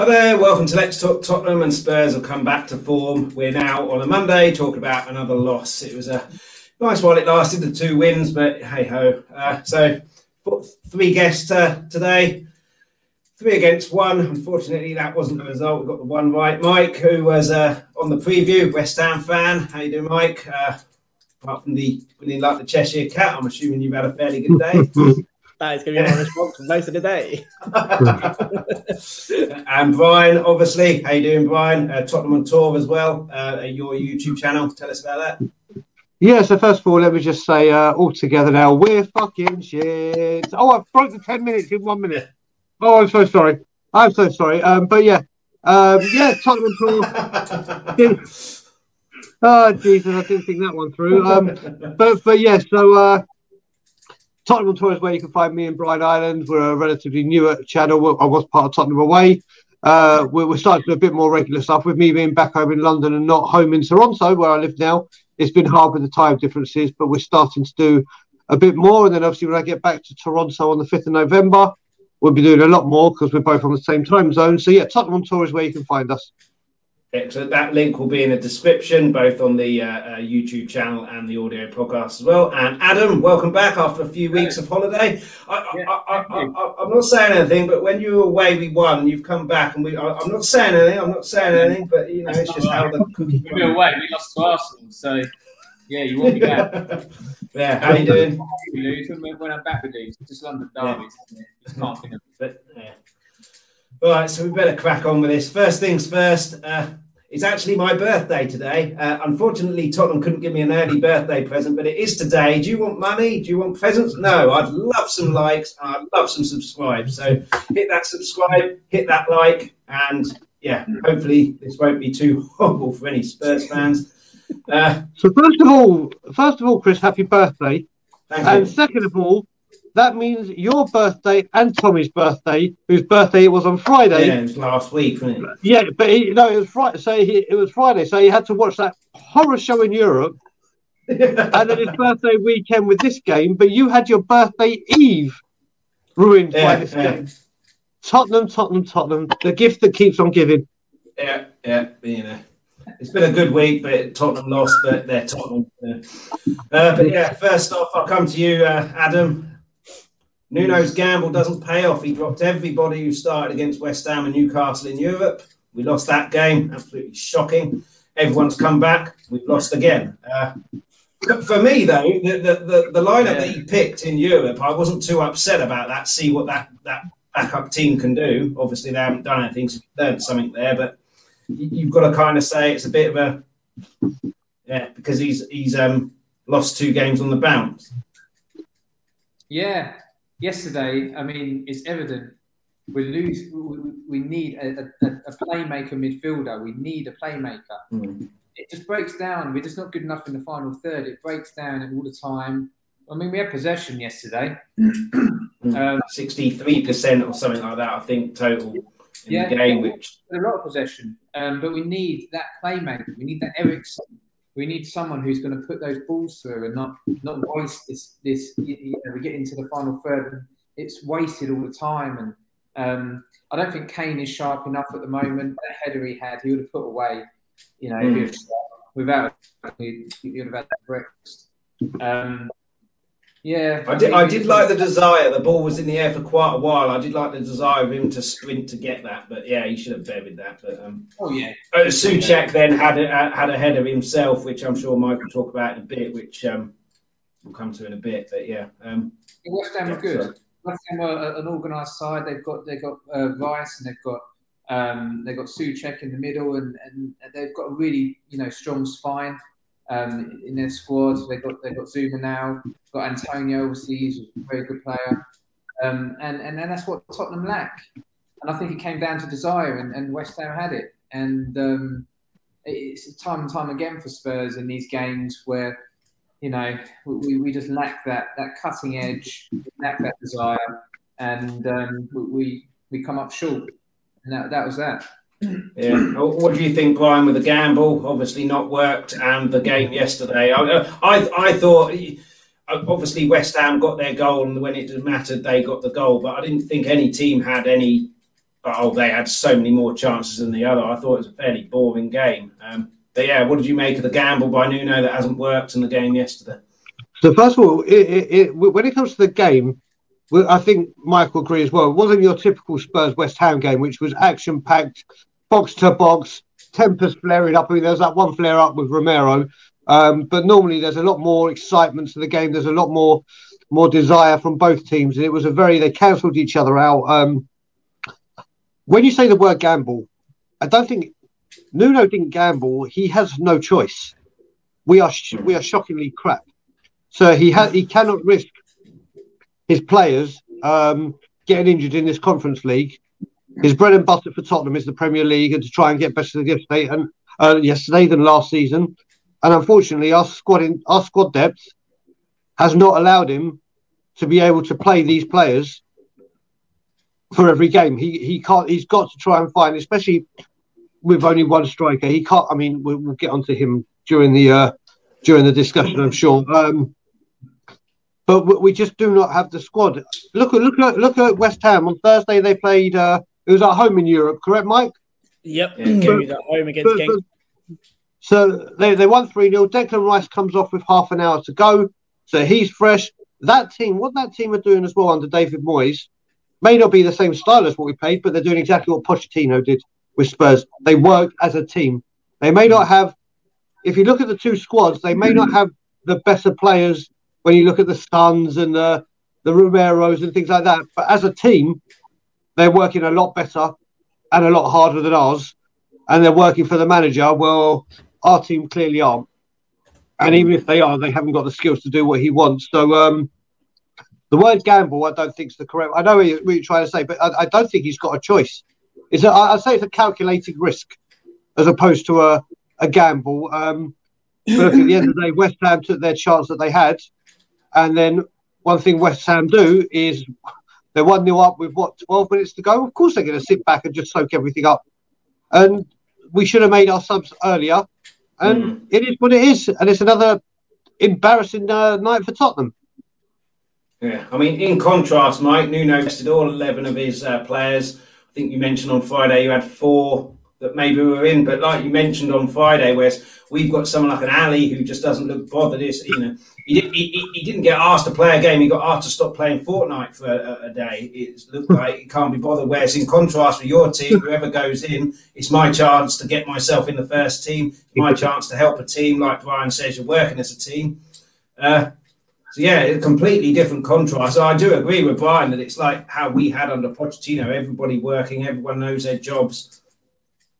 Hi there, welcome to Let's Talk Tottenham and Spurs have come back to form. We're now on a Monday talking about another loss. It was a nice while it lasted, the two wins, but hey ho. Uh, so, three guests uh, today, three against one. Unfortunately, that wasn't the result. We got the one right. Mike, who was uh, on the preview, West Ham fan. How you doing, Mike? Uh, apart from the winning like the Cheshire Cat, I'm assuming you've had a fairly good day. That is going to be my response for most of the day. and Brian, obviously, how you doing, Brian? Uh, Tottenham on tour as well. Uh, your YouTube channel. Tell us about that. Yeah, so first of all, let me just say uh, all together now, we're fucking shit. Oh, I broke the 10 minutes in one minute. Oh, I'm so sorry. I'm so sorry. Um, but yeah, um, yeah, Tottenham tour. oh, Jesus, I didn't think that one through. Um, but, but yeah, so uh, Tottenham Tour is where you can find me and Brian Island. We're a relatively newer channel. I was part of Tottenham Away. Uh, we're, we're, starting to do a bit more regular stuff. With me being back home in London and not home in Toronto, where I live now, it's been hard with the time differences, but we're starting to do a bit more. And then obviously when I get back to Toronto on the 5th of November, we'll be doing a lot more because we're both on the same time zone. So yeah, Tottenham Tour is where you can find us. Excellent. That link will be in the description, both on the uh, uh, YouTube channel and the audio podcast as well. And Adam, welcome back after a few weeks of holiday. I, yeah, I, am not saying anything, but when you were away, we won. You've come back, and we. I, am not saying anything. I'm not saying anything, but you know, it's just how the cookie. We were away. We lost to Arsenal, so yeah, you won't be back. yeah, how you doing? We lose when I'm back with these. Just London derbies. Yeah. Just can't think of it. yeah. All right, so we better crack on with this. First things first. Uh, it's actually my birthday today. Uh, unfortunately, Tottenham couldn't give me an early birthday present, but it is today. Do you want money? Do you want presents? No, I'd love some likes. I'd love some subscribes. So hit that subscribe, hit that like, and yeah, hopefully this won't be too horrible for any Spurs fans. Uh, so first of all, first of all, Chris, happy birthday. and second of all, that means your birthday and Tommy's birthday, whose birthday it was on Friday. Yeah, it was last week, wasn't it? Yeah, but he, no, it was Friday. So he, it was Friday, so he had to watch that horror show in Europe, and then his birthday weekend with this game. But you had your birthday eve ruined yeah, by this yeah. game. Tottenham, Tottenham, Tottenham, the gift that keeps on giving. Yeah, yeah, you know. It's been a good week, but Tottenham lost, but they're Tottenham. Uh, but yeah, first off, I'll come to you, uh, Adam. Nuno's gamble doesn't pay off. He dropped everybody who started against West Ham and Newcastle in Europe. We lost that game, absolutely shocking. Everyone's come back. We've lost again. Uh, for me, though, the, the, the, the lineup yeah. that he picked in Europe, I wasn't too upset about that. See what that, that backup team can do. Obviously, they haven't done anything, so learned something there. But you've got to kind of say it's a bit of a yeah because he's he's um, lost two games on the bounce. Yeah, yesterday, I mean, it's evident we lose. We, we need a, a, a, playmaker midfielder. We need a playmaker. Mm. It just breaks down. We're just not good enough in the final third. It breaks down all the time. I mean, we had possession yesterday. um, Sixty-three percent or something like that, I think, total in yeah, the game. Which a lot of possession, um, but we need that playmaker. We need that Eriksen we need someone who's going to put those balls through and not not waste this this. You know, we get into the final third and it's wasted all the time. And um, I don't think Kane is sharp enough at the moment. That header he had, he would have put away. You know, mm. without he, would have had that breakfast. Um, yeah, I did. I did like the desire. The ball was in the air for quite a while. I did like the desire of him to sprint to get that, but yeah, he should have buried that. But um, oh yeah, uh, Soucek then had a, had a header himself, which I'm sure Mike will talk about in a bit, which um, we'll come to in a bit. But yeah, um, West Ham are good. West Ham are an organised side. They've got they've got uh, Rice and they've got um, they've got Soucek in the middle, and, and they've got a really you know strong spine um, in their squad. They've got they've got Zouma now, got Antonio overseas, he's a very good player, um, and and then that's what Tottenham lack. And I think it came down to desire, and, and West Ham had it. And um, it's time and time again for Spurs in these games where you know we, we just lack that that cutting edge, lack that desire, and um, we we come up short. And that, that was that. Yeah. What do you think, Brian, with the gamble? Obviously not worked, and the game yesterday. I, I, I thought obviously West Ham got their goal, and when it mattered, they got the goal. But I didn't think any team had any oh, they had so many more chances than the other. I thought it was a fairly boring game. Um, but yeah, what did you make of the gamble by Nuno that hasn't worked in the game yesterday? So first of all, it, it, it, when it comes to the game, I think Michael agree as well. It wasn't your typical Spurs West Ham game, which was action packed, box to box, tempers flaring up. I mean, there's that one flare up with Romero, um, but normally there's a lot more excitement to the game. There's a lot more more desire from both teams, and it was a very they cancelled each other out. Um, when you say the word gamble, I don't think Nuno didn't gamble. He has no choice. We are sh- we are shockingly crap. So he ha- he cannot risk his players um, getting injured in this Conference League. His bread and butter for Tottenham is the Premier League, and to try and get better than yesterday and uh, yesterday than last season. And unfortunately, our squad in our squad depth has not allowed him to be able to play these players for every game. He he can't. He's got to try and find, especially with only one striker. He can't. I mean, we'll, we'll get onto him during the uh, during the discussion, I'm sure. Um, but we just do not have the squad. Look at look at look at West Ham on Thursday. They played. Uh, it was at home in Europe, correct, Mike? Yep, yeah, at home against but, but, So they, they won 3 0. Declan Rice comes off with half an hour to go. So he's fresh. That team, what that team are doing as well under David Moyes, may not be the same style as what we played, but they're doing exactly what Pochettino did with Spurs. They work as a team. They may not have, if you look at the two squads, they may not mm. have the better players when you look at the Sons and the the Romeros and things like that. But as a team, they're working a lot better and a lot harder than ours, and they're working for the manager. Well, our team clearly aren't, and even if they are, they haven't got the skills to do what he wants. So, um, the word gamble, I don't think is the correct. I know what you're trying to say, but I, I don't think he's got a choice. Is I say it's a calculated risk as opposed to a a gamble. Um, but at the end of the day, West Ham took their chance that they had, and then one thing West Ham do is they're 1 0 up with what, 12 minutes to go? Of course, they're going to sit back and just soak everything up. And we should have made our subs earlier. And mm. it is what it is. And it's another embarrassing uh, night for Tottenham. Yeah, I mean, in contrast, Mike Nuno tested all 11 of his uh, players. I think you mentioned on Friday you had four that maybe were in, but like you mentioned on Friday, Wes, we've got someone like an Alli who just doesn't look bothered. It's, you know, he, did, he, he didn't get asked to play a game. He got asked to stop playing Fortnite for a, a day. It looked like he can't be bothered. Whereas in contrast with your team, whoever goes in, it's my chance to get myself in the first team. my chance to help a team. Like Brian says, you're working as a team. Uh, so yeah, a completely different contrast. So I do agree with Brian that it's like how we had under Pochettino. Everybody working, everyone knows their jobs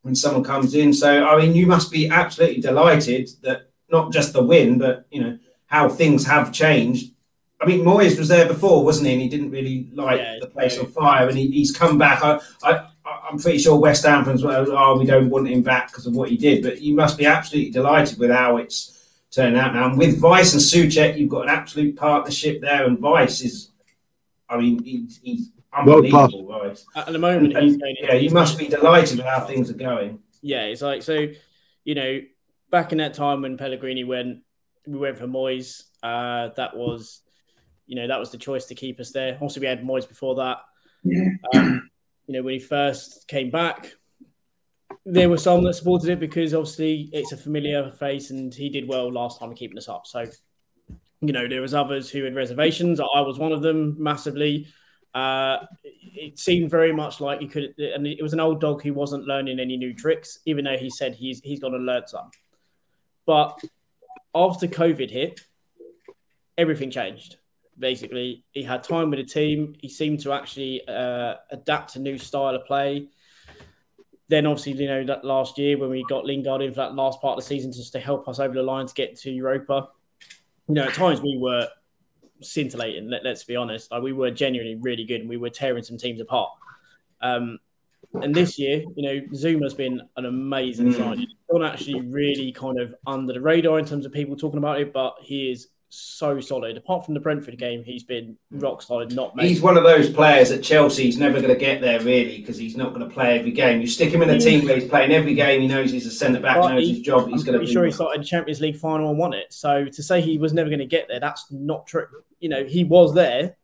when someone comes in. So I mean, you must be absolutely delighted that not just the win, but you know how things have changed. I mean, Moyes was there before, wasn't he? And he didn't really like yeah, the place on fire, and he, he's come back. I, I, I'm pretty sure West Ham fans were, oh, we don't want him back because of what he did. But you must be absolutely delighted with how it's turned out now. And with Rice and Soucek, you've got an absolute partnership there. And Rice is, I mean, he's, he's unbelievable. Rice. At the moment, and, and, yeah, you must be delighted with how things are going. Yeah, it's like so. You know, back in that time when Pellegrini went, we went for Moyes. Uh, that was, you know, that was the choice to keep us there. Also, we had Moyes before that. Yeah. Um, you know, when he first came back, there were some that supported it because obviously it's a familiar face and he did well last time keeping us up. So, you know, there was others who had reservations. I was one of them massively. Uh, it seemed very much like he could, and it was an old dog who wasn't learning any new tricks, even though he said he's he's going to learn some. But after COVID hit, everything changed. Basically, he had time with the team. He seemed to actually uh, adapt a new style of play. Then, obviously, you know that last year when we got Lingard in for that last part of the season just to help us over the line to get to Europa. You know, at times we were scintillating. Let, us be honest, like we were genuinely really good, and we were tearing some teams apart. Um, and this year, you know, Zouma's been an amazing mm. signing. Not actually really kind of under the radar in terms of people talking about it, but he is so solid. Apart from the Brentford game, he's been rock solid. Not made. he's one of those players at Chelsea. He's never going to get there really because he's not going to play every game. You stick him in a team where he's playing every game. He knows he's a centre back. Knows he, his job. He's going to. Be sure he started Champions League final and won it. So to say he was never going to get there, that's not true. You know, he was there.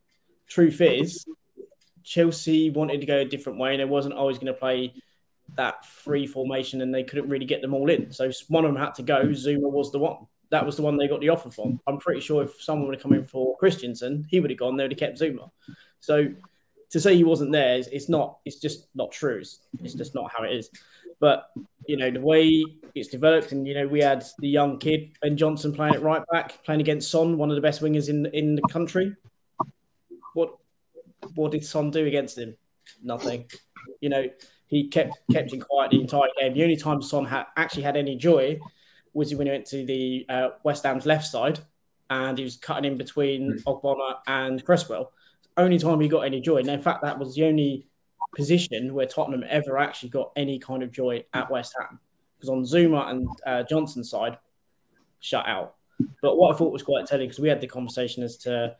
Truth is, Chelsea wanted to go a different way and they wasn't always going to play that free formation and they couldn't really get them all in. So one of them had to go. Zouma was the one. That was the one they got the offer from. I'm pretty sure if someone would have come in for Christensen, he would have gone. They would have kept Zouma. So to say he wasn't there, it's not. It's just not true. It's, it's just not how it is. But you know the way it's developed, and you know we had the young kid Ben Johnson playing at right back, playing against Son, one of the best wingers in in the country. What did Son do against him? Nothing. You know he kept kept him quiet the entire game. The only time Son had actually had any joy was when he went to the uh, West Ham's left side and he was cutting in between Ogbonna and Cresswell. Only time he got any joy. And in fact, that was the only position where Tottenham ever actually got any kind of joy at West Ham. Because on Zouma and uh, Johnson's side, shut out. But what I thought was quite telling, because we had the conversation as to,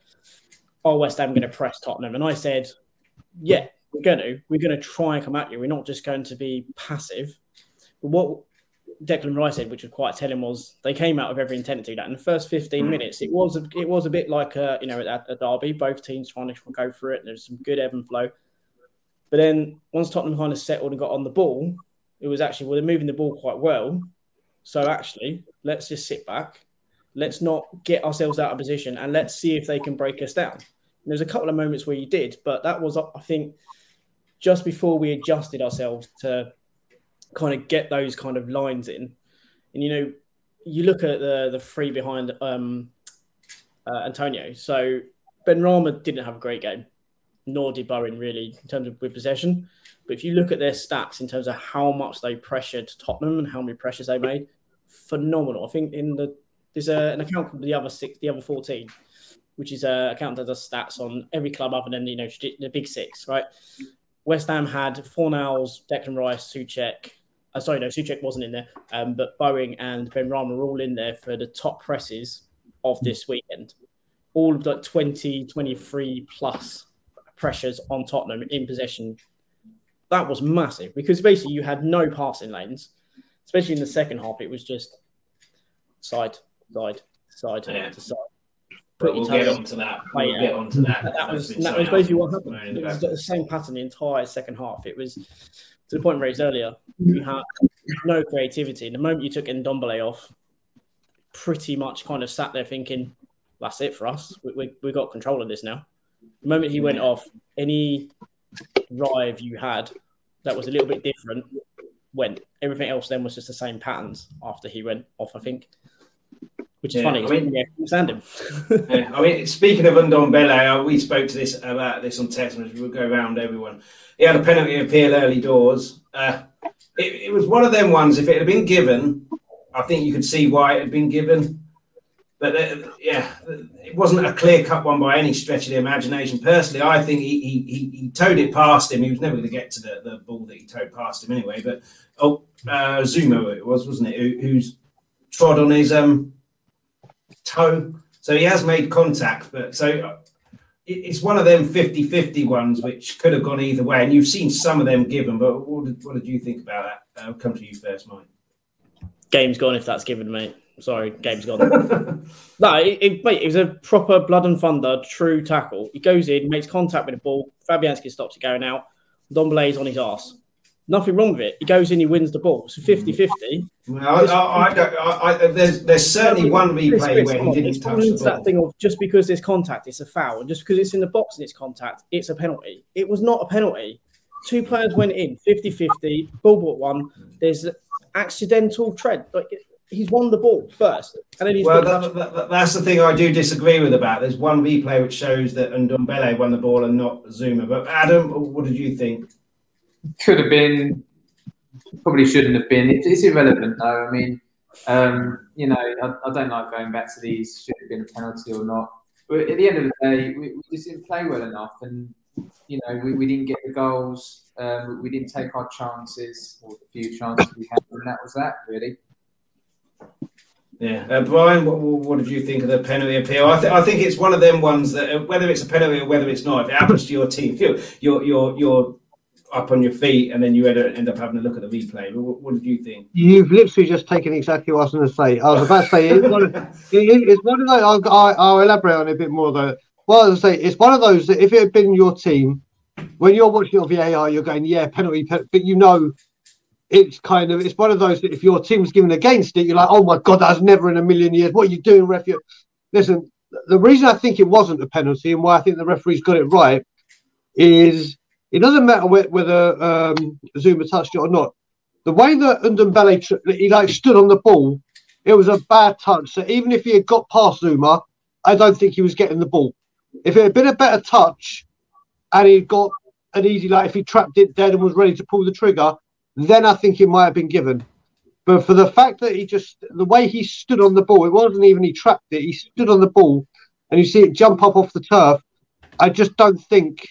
oh, West Ham going to press Tottenham? And I said, yeah, we're going to. We're going to try and come at you. We're not just going to be passive. But what Declan Rice said, which was quite telling, was they came out with every intent to do that. In the first 15 mm. minutes, it was a, it was a bit like a, you know at a derby, both teams trying to go for it. There's some good ebb and flow. But then once Tottenham kind of settled and got on the ball, it was actually well they're moving the ball quite well. So actually, let's just sit back. Let's not get ourselves out of position and let's see if they can break us down. And there's a couple of moments where you did, but that was I think just before we adjusted ourselves to kind of get those kind of lines in. And you know, you look at the the three behind um, uh, Antonio. So Ben Benrahma didn't have a great game, nor did Bowen really in terms of with possession. But if you look at their stats in terms of how much they pressured Tottenham and how many pressures they made, phenomenal. I think in the there's a, an account called the other six, the other fourteen, which is a account that does stats on every club other than you know the big six, right? West Ham had Fornals, Declan Rice, Soucek. Uh, sorry, no, Soucek wasn't in there, um, but Bowen and Benrahma were all in there for the top presses of this weekend. All of like 20, 23 plus pressures on Tottenham in possession. That was massive because basically you had no passing lanes, especially in the second half. It was just side, side, side Yeah. to side. But Put your we'll get onto that. We'll yeah. get onto that. And that was that was basically what happened. It was the same pattern the entire second half. It was to the point raised earlier. You had no creativity. The moment you took Ndombele off, pretty much kind of sat there thinking, "That's it for us. We, we, we got control of this now." The moment he went off, any drive you had that was a little bit different went. Everything else then was just the same patterns after he went off. I think, which is Yeah, funny. I mean- yeah, I understand him. Yeah, I mean, speaking of Ndombele, uh, we spoke to this about this on text message. We'll go around everyone. He had a penalty appeal early doors. Uh, it, it was one of them ones. If it had been given, I think you could see why it had been given. But uh, yeah, it wasn't a clear cut one by any stretch of the imagination. Personally, I think he he, he, he towed it past him. He was never going to get to the, the ball that he towed past him anyway. But oh, uh, Zouma it was, wasn't it? Who, who's trod on his um toe. So he has made contact, but so it's one of them 50-50 ones which could have gone either way. And you've seen some of them given, but what did, what did you think about that? I'll come to you first, Mike. Game's gone if that's given, mate. Sorry, game's gone. no, it, it, it was a proper blood and thunder, true tackle. He goes in, makes contact with the ball. Fabianski stops it going out. Dombele's on his ass. Nothing wrong with it. He goes in, he wins the ball. So 50 50. Well, I, I, I, I, there's, there's certainly one replay where he didn't touch the into that ball. thing of just because there's contact, it's a foul. And just because it's in the box and it's contact, it's a penalty. It was not a penalty. Two players went in 50 50, ball bought one. There's accidental tread. Like he's won the ball first. And then he's Well, that, that- that's the thing I do disagree with about. There's one replay which shows that Ndombele won the ball and not Zouma. But Adam, what did you think? Could have been, probably shouldn't have been. It, it's irrelevant, though. I mean, um, you know, I, I don't like going back to these should have been a penalty or not. But at the end of the day, we, we just didn't play well enough, and you know, we, we didn't get the goals. Um, we didn't take our chances, or the few chances we had, and that was that really. Yeah, uh, Brian, what, what did you think of the penalty appeal? I, th- I think it's one of them ones that uh, whether it's a penalty or whether it's not, if it happens to your team, you're you're you're, you're up on your feet and then you end, end up having a look at the replay. But what, what did you think? You've literally just taken exactly what I was going to say. I was about to say it's one of, it- it's one of those. I'll, I- I'll elaborate on it a bit more though. Well, I was say it's one of those that if it had been your team, when you're watching your VAR, you're going, yeah, penalty, penalty, but you know it's kind of it's one of those that if your team's given against it, you're like, oh my god, that's never in a million years. What are you doing, ref? Listen, the reason I think it wasn't a penalty and why I think the referee's got it right is it doesn't matter whether um, Zouma touched it or not. The way that Ndombele he like stood on the ball, it was a bad touch. So even if he had got past Zouma, I don't think he was getting the ball. If it had been a better touch and he got an easy like if he trapped it dead and was ready to pull the trigger, then I think it might have been given. But for the fact that he just the way he stood on the ball, it wasn't even he trapped it. He stood on the ball, and you see it jump up off the turf. I just don't think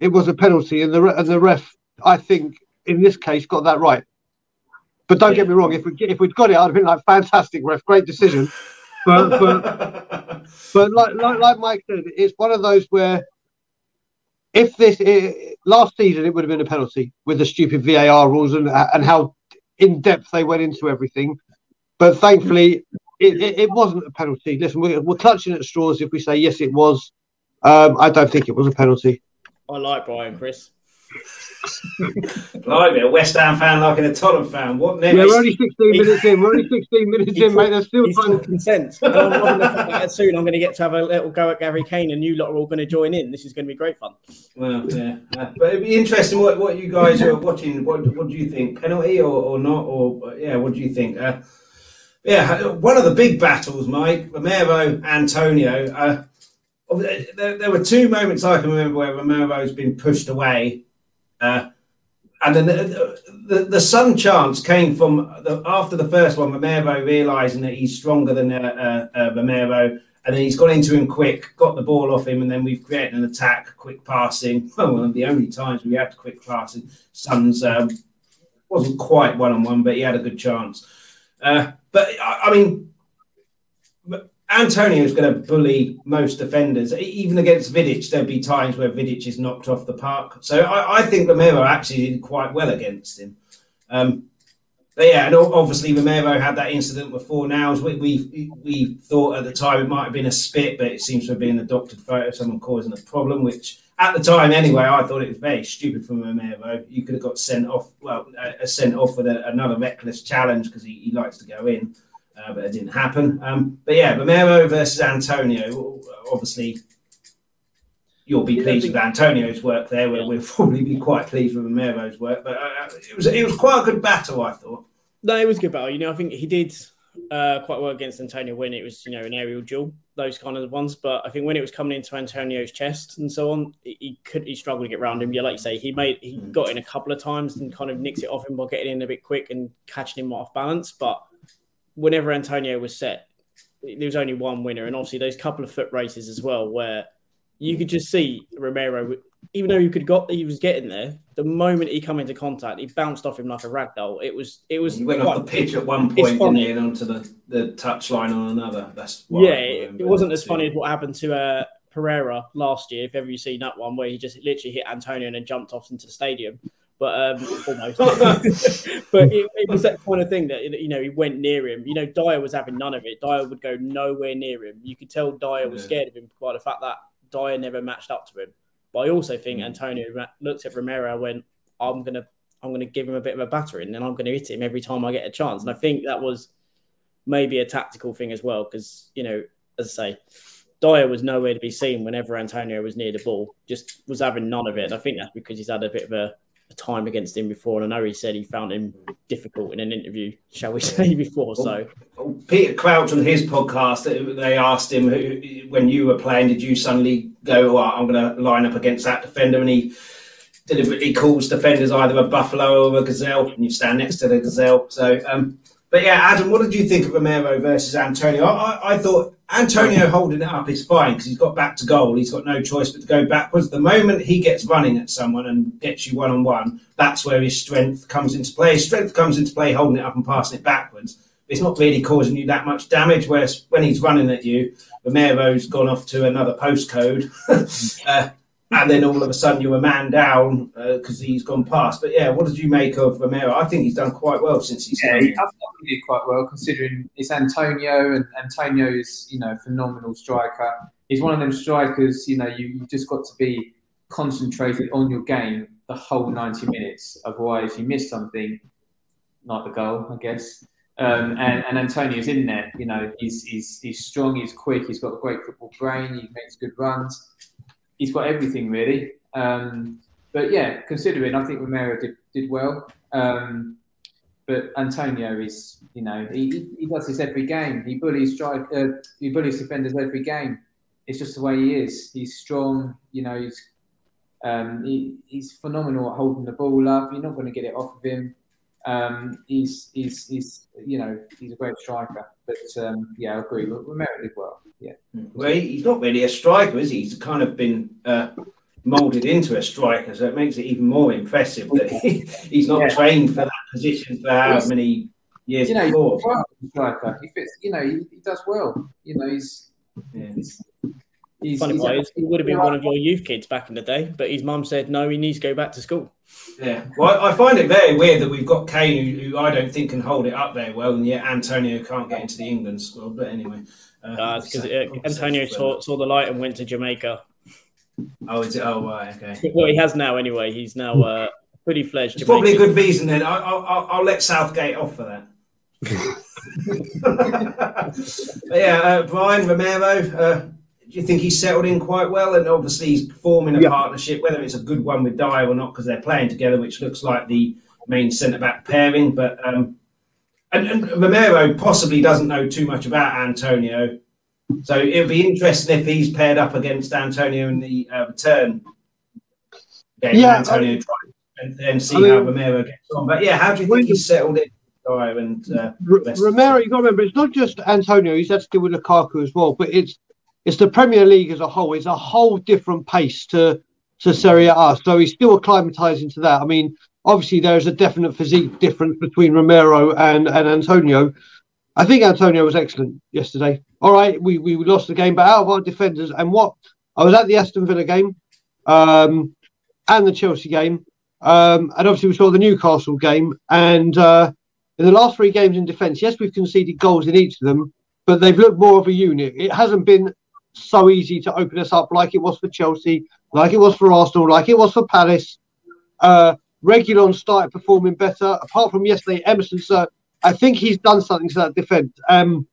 it was a penalty, and the and the ref, I think, in this case, got that right. But don't get me wrong, if we if we'd got it, I'd have been like, fantastic ref, great decision. But but but like, like like Mike said, it's one of those where if this it, last season it would have been a penalty with the stupid VAR rules and and how in depth they went into everything. But thankfully, it, it, it wasn't a penalty. Listen, we're, we're, clutching at straws if we say yes, it was. Um, I don't think it was a penalty. I like Brian, Chris. like me, a West Ham fan liking a Tottenham fan. What next? Yeah, we're only 16 minutes in. We're only 16 minutes in, mate. There's still time. consent. I'm, I'm soon. I'm going to get to have a little go at Gary Kane, and you lot are all going to join in. This is going to be great fun. Well, yeah, uh, but it'd be interesting what, what you guys are watching. What what do you think? Penalty or, or not? Or yeah, what do you think? Uh, yeah, one of the big battles, Mike Romero, Antonio. Uh, there, there, were two moments I can remember where Romero's been pushed away uh, and then the, the, the, Son chance came from the, after the first one, Romero realizing that he's stronger than uh, uh, uh, Romero, and then he's gone into him quick, got the ball off him, and then we've created an attack, quick passing. Well, one of the only times we had quick passing. Son's um, wasn't quite one on one, but he had a good chance. Uh, but I, I mean, Antonio is going to bully most defenders. Even against Vidic, there'll be times where Vidic is knocked off the park. So I, I think Romero actually did quite well against him. Um, but yeah, and obviously Romero had that incident with Fornals. We, we we thought at the time it might have been a spit, but it seems to have been a doctored photo of someone causing a problem. Which at the time, anyway, I thought it was very stupid from Romero. You could have got sent off. Well, uh, sent off with a, another reckless challenge because he, he likes to go in uh, but it didn't happen. Um, but yeah, Romero versus Antonio. Obviously, you'll be pleased with Antonio's work there. We'll, we'll, probably be quite pleased with Romero's work. But uh, it was it was quite a good battle, I thought. No, it was a good battle. You know, I think he did uh, quite well against Antonio when it was you know an aerial duel, those kind of ones. But I think when it was coming into Antonio's chest and so on, he could he struggled to get around him. Yeah, like you say, he made he hmm. got in a couple of times and kind of nicks it off him by getting in a bit quick and catching him off balance, but whenever Antonio was set, there was only one winner, and obviously those couple of foot races as well, where you could just see Romero, even though you could got he was getting there, the moment he come into contact, he bounced off him like a rag doll. It was it was he went off the pitch at one point and then onto the the touch line on another. That's yeah, it, it, wasn't as funny as what happened to uh, Pereira last year. If ever you seen that one where he just literally hit Antonio and then jumped off into the stadium but um, almost. but it, it, was that kind of thing that you know he went near him. You know, Dier was having none of it. Dier would go nowhere near him. You could tell Dier was scared of him by the fact that Dier never matched up to him. But I also think mm. Antonio looked at Romero and went, "I'm gonna, I'm gonna give him a bit of a battering, and I'm gonna hit him every time I get a chance." And I think that was maybe a tactical thing as well, because you know, as I say. Dier was nowhere to be seen whenever Antonio was near the ball. Just was having none of it. And I think that's because he's had a bit of a time against him before, and I know he said he found him difficult in an interview, shall we say, before. So Peter Crouch on his podcast, they asked him when you were playing, did you suddenly go, oh, I'm going to line up against that defender, and he deliberately calls defenders either a buffalo or a gazelle, and you stand next to the gazelle. So, um, but yeah, Adam, what did you think of Romero versus Antonio? I, I thought Antonio holding it up is fine because he's got back to goal. He's got no choice but to go backwards. The moment he gets running at someone and gets you one on one, that's where his strength comes into play. His strength comes into play holding it up and passing it backwards. It's not really causing you that much damage. Whereas when he's running at you, Romero's gone off to another postcode. uh, and then all of a sudden you're a man down because uh, he's gone past. But yeah, what did you make of Romero? I think he's done quite well since he's yeah, he did quite well considering it's Antonio and Antonio is you know a phenomenal striker. He's one of them strikers. You know, you, you just got to be concentrated on your game the whole 90 minutes. Otherwise, you miss something, like the goal, I guess. Um, and, and Antonio's in there. You know, he's, he's, he's strong, he's quick, he's got a great football brain, he makes good runs. He's got everything, really. Um, but yeah, considering, I think Romero did, did well. Um, but Antonio is, you know, he, he does this every game. He bullies strike, uh, he bullies defenders every game. It's just the way he is. He's strong. You know, he's um, he, he's phenomenal at holding the ball up. You're not going to get it off of him. Um, he's, he's, he's, you know, he's a great striker. But um, yeah, I agree. Romero did well. Yeah. Well, he's not really a striker, is he? He's kind of been uh, molded into a striker, so it makes it even more impressive that he, he's not yeah. trained for that position for how he's, many years you know, before. striker. He fits. You know, he, he does well. You know, he's. Yeah. he's He's, Funny he's way, he would have been one of your youth kids back in the day, but his mum said no, he needs to go back to school. Yeah, well, I find it very weird that we've got Kane, who, who I don't think can hold it up very well, and yet Antonio can't get into the England squad. But anyway, because uh, Antonio saw, saw the light and went to Jamaica. Oh, is it? Oh, right, okay. Well, he has now anyway. He's now uh, fully fledged. It's probably a good reason then. I, will I'll let Southgate off for that. yeah, uh, Brian Romero. Uh, do you think he's settled in quite well? And obviously, he's forming a yeah. partnership, whether it's a good one with Dier or not, because they're playing together, which looks like the main centre back pairing. But um, and, and Romero possibly doesn't know too much about Antonio, so it'll be interesting if he's paired up against Antonio in the uh, return game. Yeah, Antonio I, and then see I mean, how Romero gets on. But yeah, how do you think he's settled in? And uh, Romero, you've got to remember, it's not just Antonio. He's had to deal with Lukaku as well, but it's it's the Premier League as a whole. It's a whole different pace to to Serie A. So he's still acclimatizing to that. I mean, obviously there is a definite physique difference between Romero and, and Antonio. I think Antonio was excellent yesterday. All right, we, we lost the game, but out of our defenders, and what I was at the Aston Villa game um, and the Chelsea game, um, and obviously we saw the Newcastle game. And uh, in the last three games in defence, yes, we've conceded goals in each of them, but they've looked more of a unit. It hasn't been so easy to open us up like it was for Chelsea, like it was for Arsenal, like it was for Palace. Uh, Reguilon started performing better. Apart from yesterday, Emerson, so I think he's done something to that defence. Um,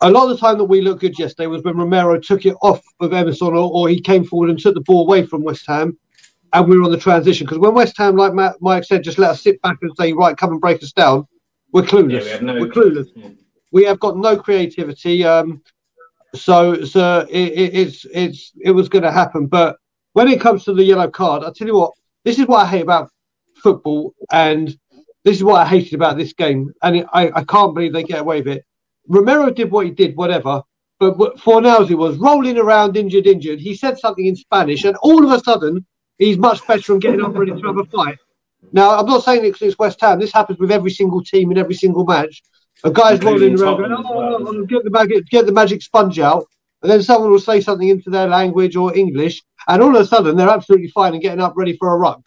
a lot of the time that we looked good yesterday was when Romero took it off of Emerson or, or he came forward and took the ball away from West Ham and we were on the transition. Because when West Ham, like Matt, Mike said, just let us sit back and say, right, come and break us down, we're clueless. Yeah, we no we're clueless. Yeah. We have got no creativity. Um, so, so it, it, it's it's it was going to happen. But when it comes to the yellow card, I tell you what, this is what I hate about football, and this is what I hated about this game. And it, I I can't believe they get away with it. Romero did what he did, whatever. But Fornals was rolling around, injured, injured. He said something in Spanish, and all of a sudden, he's much better and getting up ready to have a fight. Now, I'm not saying it because it's West Ham. This happens with every single team in every single match. A guy's rolling around going, oh, well. get the magic, get the magic sponge out, and then someone will say something into their language or English, and all of a sudden they're absolutely fine and getting up ready for a ruck.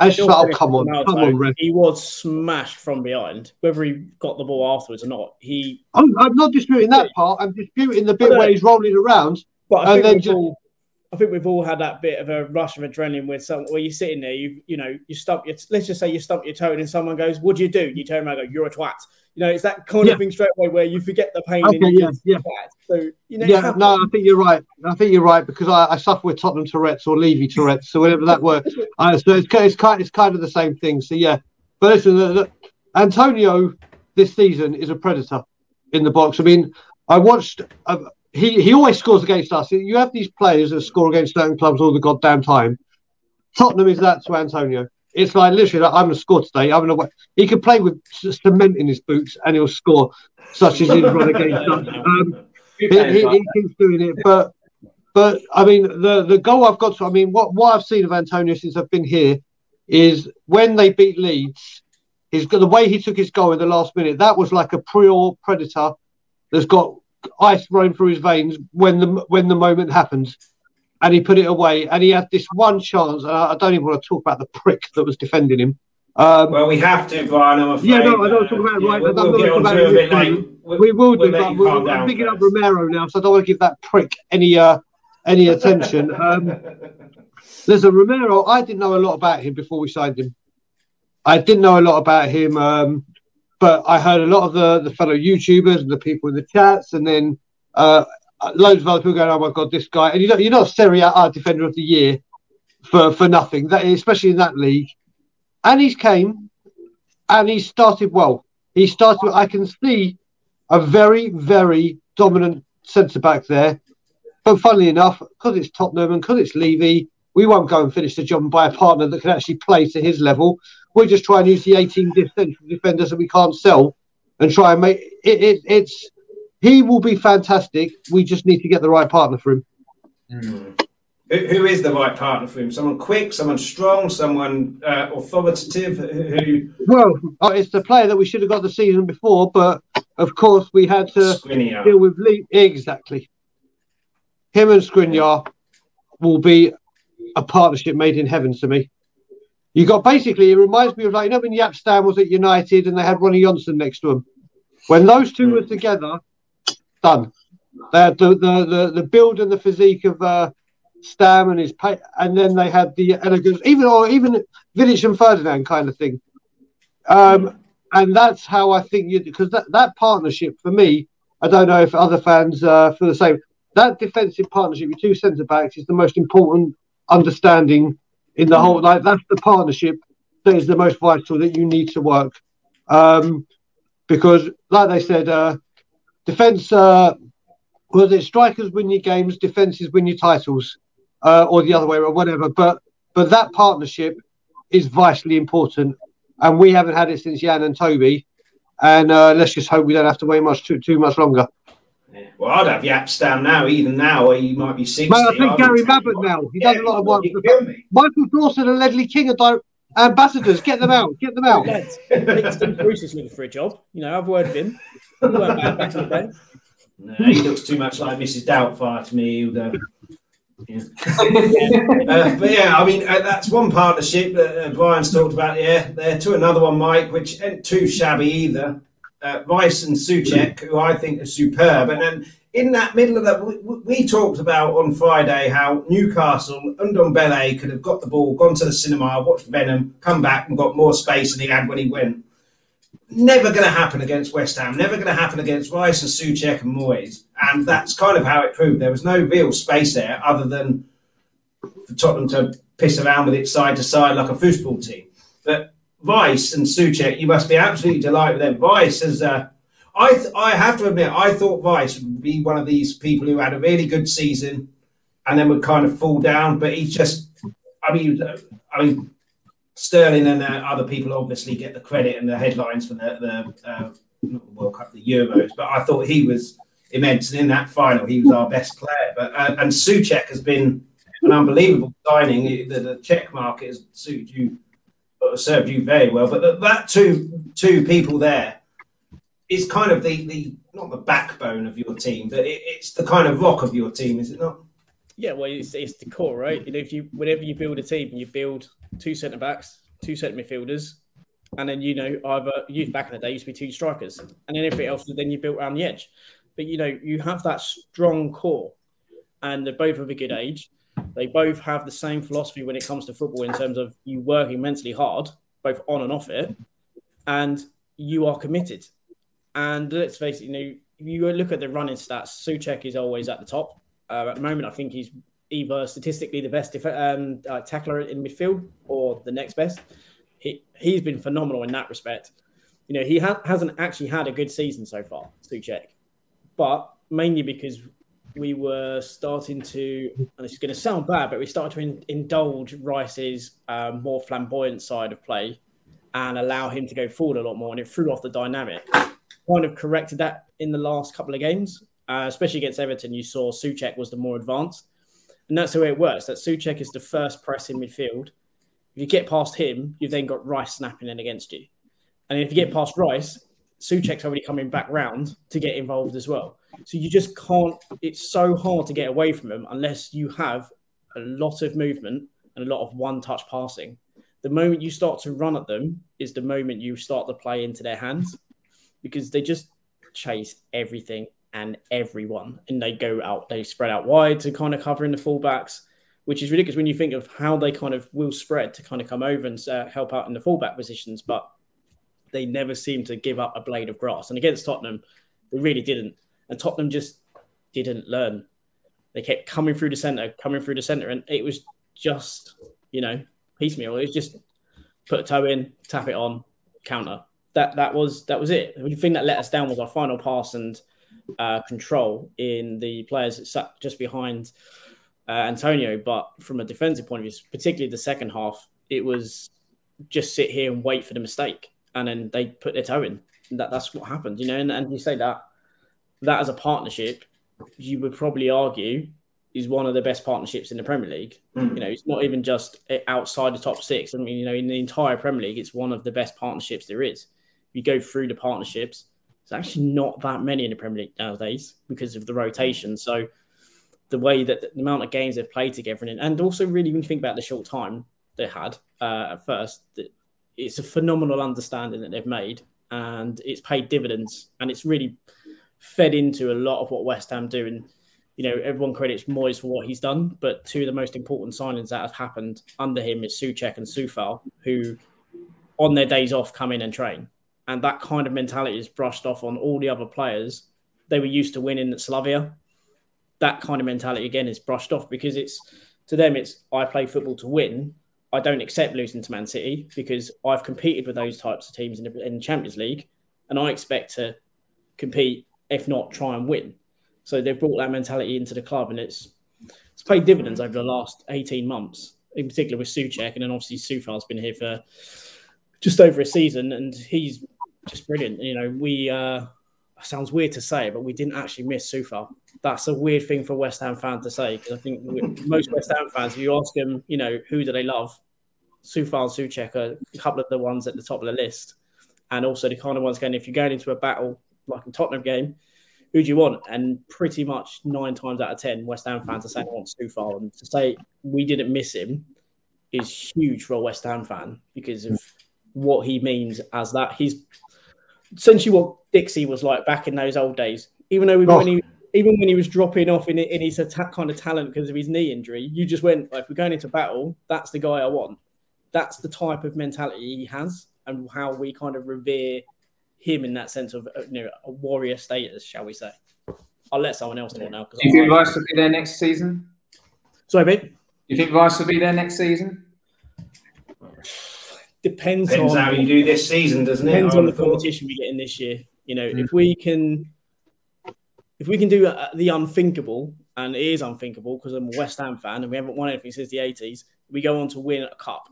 And just like, oh, come on, come on, Red. He was smashed from behind. Whether he got the ball afterwards or not, he. I'm, I'm not disputing that part. I'm disputing the bit where he's rolling around. But and then just, I think we've all had that bit of a rush of adrenaline with some where you're sitting there, you you know, you stump your let's just say you stump your toe and someone goes, What do you do? And you turn around and go, You're a twat. You know, it's that kind yeah. of thing straight away where you forget the pain. Okay, yeah, yeah. So you know, yeah, no, I think you're right. I think you're right because I, I suffer with Tottenham Tourette's or Levy Tourette's, so whatever that word. uh, so it's, it's kind it's kind of the same thing. So yeah, but listen, the, Antonio this season is a predator in the box. I mean, I watched. Uh, he he always scores against us. You have these players that score against certain clubs all the goddamn time. Tottenham is that to Antonio. It's like literally, like, I'm going to score today. I'm going to. He can play with cement in his boots and he'll score, such as he's run against us. Um, he, he, he, keeps doing it, but but I mean, the the goal I've got to. I mean, what what I've seen of Antonio since I've been here is when they beat Leeds, his the way he took his goal in the last minute. That was like a pure predator that's got ice running through his veins when the when the moment happens. And he put it away, and he had this one chance. And I, I don't even want to talk about the prick that was defending him. Um, well, we have to, Brian. I'm afraid. Yeah, no, I don't talk about it right, yeah, we'll, we'll about it. we will do, we'll but we're, I'm picking up Romero now, so I don't want to give that prick any uh, any attention. Um, there's a Romero. I didn't know a lot about him before we signed him. I didn't know a lot about him, um, but I heard a lot of the, the fellow YouTubers and the people in the chats, and then uh, loads of other people going, "Oh my god, this guy!" And you know, you're not Serie A Defender of the Year for for nothing. That especially in that league. And he's came, and he started well. He started. I can see a very, very dominant centre back there. But funnily enough, because it's Tottenham and because it's Levy, we won't go and finish the job buy a partner that can actually play to his level. We'll just try and use the 18 central defenders that we can't sell and try and make it, it, It's he will be fantastic. We just need to get the right partner for him. Mm. Who, who is the right partner for him? Someone quick, someone strong, someone uh, authoritative. Who? Well, uh, it's the player that we should have got the season before, but of course we had to Skriniar. deal with Lee. Exactly. Him and Skriniar will be a partnership made in heaven to me. You got basically, it reminds me of like, you know, when Jaap Stam was at United and they had Ronnie Johnsen next to him. When those two were together, done. They had the, the, the, the build and the physique of uh, Stam and his pay, and then they had the elegance, even or even Vidic and Ferdinand kind of thing. Um, and that's how I think you because that, that partnership for me, I don't know if other fans uh, feel the same. That defensive partnership with two centre backs is the most important understanding in the whole. Like that's the partnership that is the most vital that you need to work. Um, because, like they said, uh, defense. Uh, was it strikers win your games, defenses win your titles, uh, or the other way or whatever. But but that partnership is vitally important, and we haven't had it since Jan and Toby. And uh, let's just hope we don't have to wait much too too much longer. Yeah. Well, I'd have Jaap down now, even now, or he might be 60. Man, I think Gary Mabbutt now. He does a lot of work. Michael Dawson and Ledley King are di- ambassadors. Get them out. Get them out. Steve Bruce is looking for a job. You know, I've worded him. He back in the day. No, he looks too much like Mrs. Doubtfire to me. Uh, yeah. uh, but yeah, I mean, uh, that's one partnership that uh, Brian's talked about. Yeah, there to another one, Mike, which ain't too shabby either. Uh, Rice and Soucek, who I think are superb, and then in that middle of that, we, we, talked about on Friday how Newcastle Ndombele could have got the ball, gone to the cinema, watched Venom, come back and got more space than he had when he went never going to happen against West Ham, never going to happen against Rice and Soucek and Moyes. And that's kind of how it proved. There was no real space there other than for Tottenham to piss around with it side to side like a football team. But Rice and Soucek, you must be absolutely delighted with them. Rice is, uh, I, th- I have to admit, I thought Rice would be one of these people who had a really good season and then would kind of fall down. But he's just, I mean, I mean, Sterling and uh, other people obviously get the credit and the headlines for the, the uh, World Cup, the Euros. But I thought he was immense, and in that final, he was our best player. But uh, and Soucek has been an unbelievable signing. The, the Czech market has suited you, served you very well. But that two two people there is kind of the the not the backbone of your team, but it, it's the kind of rock of your team, is it not? Yeah, well, it's, it's the core, right? You know, if you whenever you build a team, you build two centre backs, two centre midfielders, and then you know either you back in the day used to be two strikers, and then everything else then you built around the edge. But you know, you have that strong core, and they're both of a good age. They both have the same philosophy when it comes to football in terms of you working mentally hard, both on and off it, and you are committed. And let's face it, you know, if you look at the running stats, Soucek is always at the top. Uh, at the moment, I think he's either statistically the best def- um, uh, tackler in midfield or the next best. He he's been phenomenal in that respect. You know, he ha- hasn't actually had a good season so far, Soucek, but mainly because we were starting to, and it's going to sound bad, but we started to in- indulge Rice's um, more flamboyant side of play and allow him to go forward a lot more, and it threw off the dynamic. Kind of corrected that in the last couple of games, uh, especially against Everton, you saw Soucek was the more advanced. And that's the way it works. That Soucek is the first press in midfield. If you get past him, you've then got Rice snapping in against you. And if you get past Rice, Soucek's already coming back round to get involved as well. So you just can't, it's so hard to get away from him unless you have a lot of movement and a lot of one touch passing. The moment you start to run at them is the moment you start to play into their hands because they just chase everything and everyone, and they go out, they spread out wide to kind of cover in the fullbacks, which is ridiculous when you think of how they kind of will spread to kind of come over and uh, help out in the fullback positions, but they never seemed to give up a blade of grass. And against Tottenham, they really didn't, and Tottenham just didn't learn. They kept coming through the centre, coming through the centre, and it was just you know piecemeal. It was just put a toe in, tap it on, counter. That that was that was it. The thing that let us down was our final pass and uh, control in the players that sat just behind uh, Antonio. But from a defensive point of view, particularly the second half, it was just sit here and wait for the mistake, and then they put their toe in. That that's what happened, you know. And, and you say that that as a partnership, you would probably argue is one of the best partnerships in the Premier League. Mm. You know, it's not even just outside the top six. I mean, you know, in the entire Premier League, it's one of the best partnerships there is. If you go through the partnerships, there's actually not that many in the Premier League nowadays because of the rotation. So the way that the, the amount of games they've played together, and, and also really when you think about the short time they had uh, at first, it's a phenomenal understanding that they've made, and it's paid dividends, and it's really fed into a lot of what West Ham do. And you know, everyone credits Moyes for what he's done, but two of the most important signings that have happened under him is Soucek and Coufal, who on their days off come in and train. And that kind of mentality is brushed off on all the other players. They were used to winning at Slavia. That kind of mentality again is brushed off because it's to them it's I play football to win. I don't accept losing to Man City because I've competed with those types of teams in the, in Champions League, and I expect to compete, if not try and win. So they've brought that mentality into the club, and it's it's paid dividends over the last eighteen months, in particular with Soucek, and then obviously Coufal's been here for just over a season, and he's just brilliant. You know, we uh, sounds weird to say, but we didn't actually miss Coufal. That's a weird thing for West Ham fan to say because I think most West Ham fans, if you ask them, you know, who do they love, Coufal and Soucek are a couple of the ones at the top of the list, and also the kind of ones going if you're going into a battle like in Tottenham game who do you want? And pretty much nine times out of ten, West Ham fans are saying I want Coufal. And to say we didn't miss him is huge for a West Ham fan because of what he means as that. He's essentially what Dixie was like back in those old days. Even though we, oh. when he even when he was dropping off in, in his attack kind of talent because of his knee injury, you just went, if we're going into battle, that's the guy I want. That's the type of mentality he has and how we kind of revere him in that sense of you know a warrior status, shall we say? I'll let someone else talk now. Do you think Rice will be there next season? Sorry, mate. Do you think Rice will be there next season? Depends, depends on how you do this season, doesn't depends it? Depends on the competition we get in this year. You know, mm. if we can, if we can do uh, the unthinkable, and it is unthinkable because I'm a West Ham fan and we haven't won anything since the 80s, we go on to win a cup.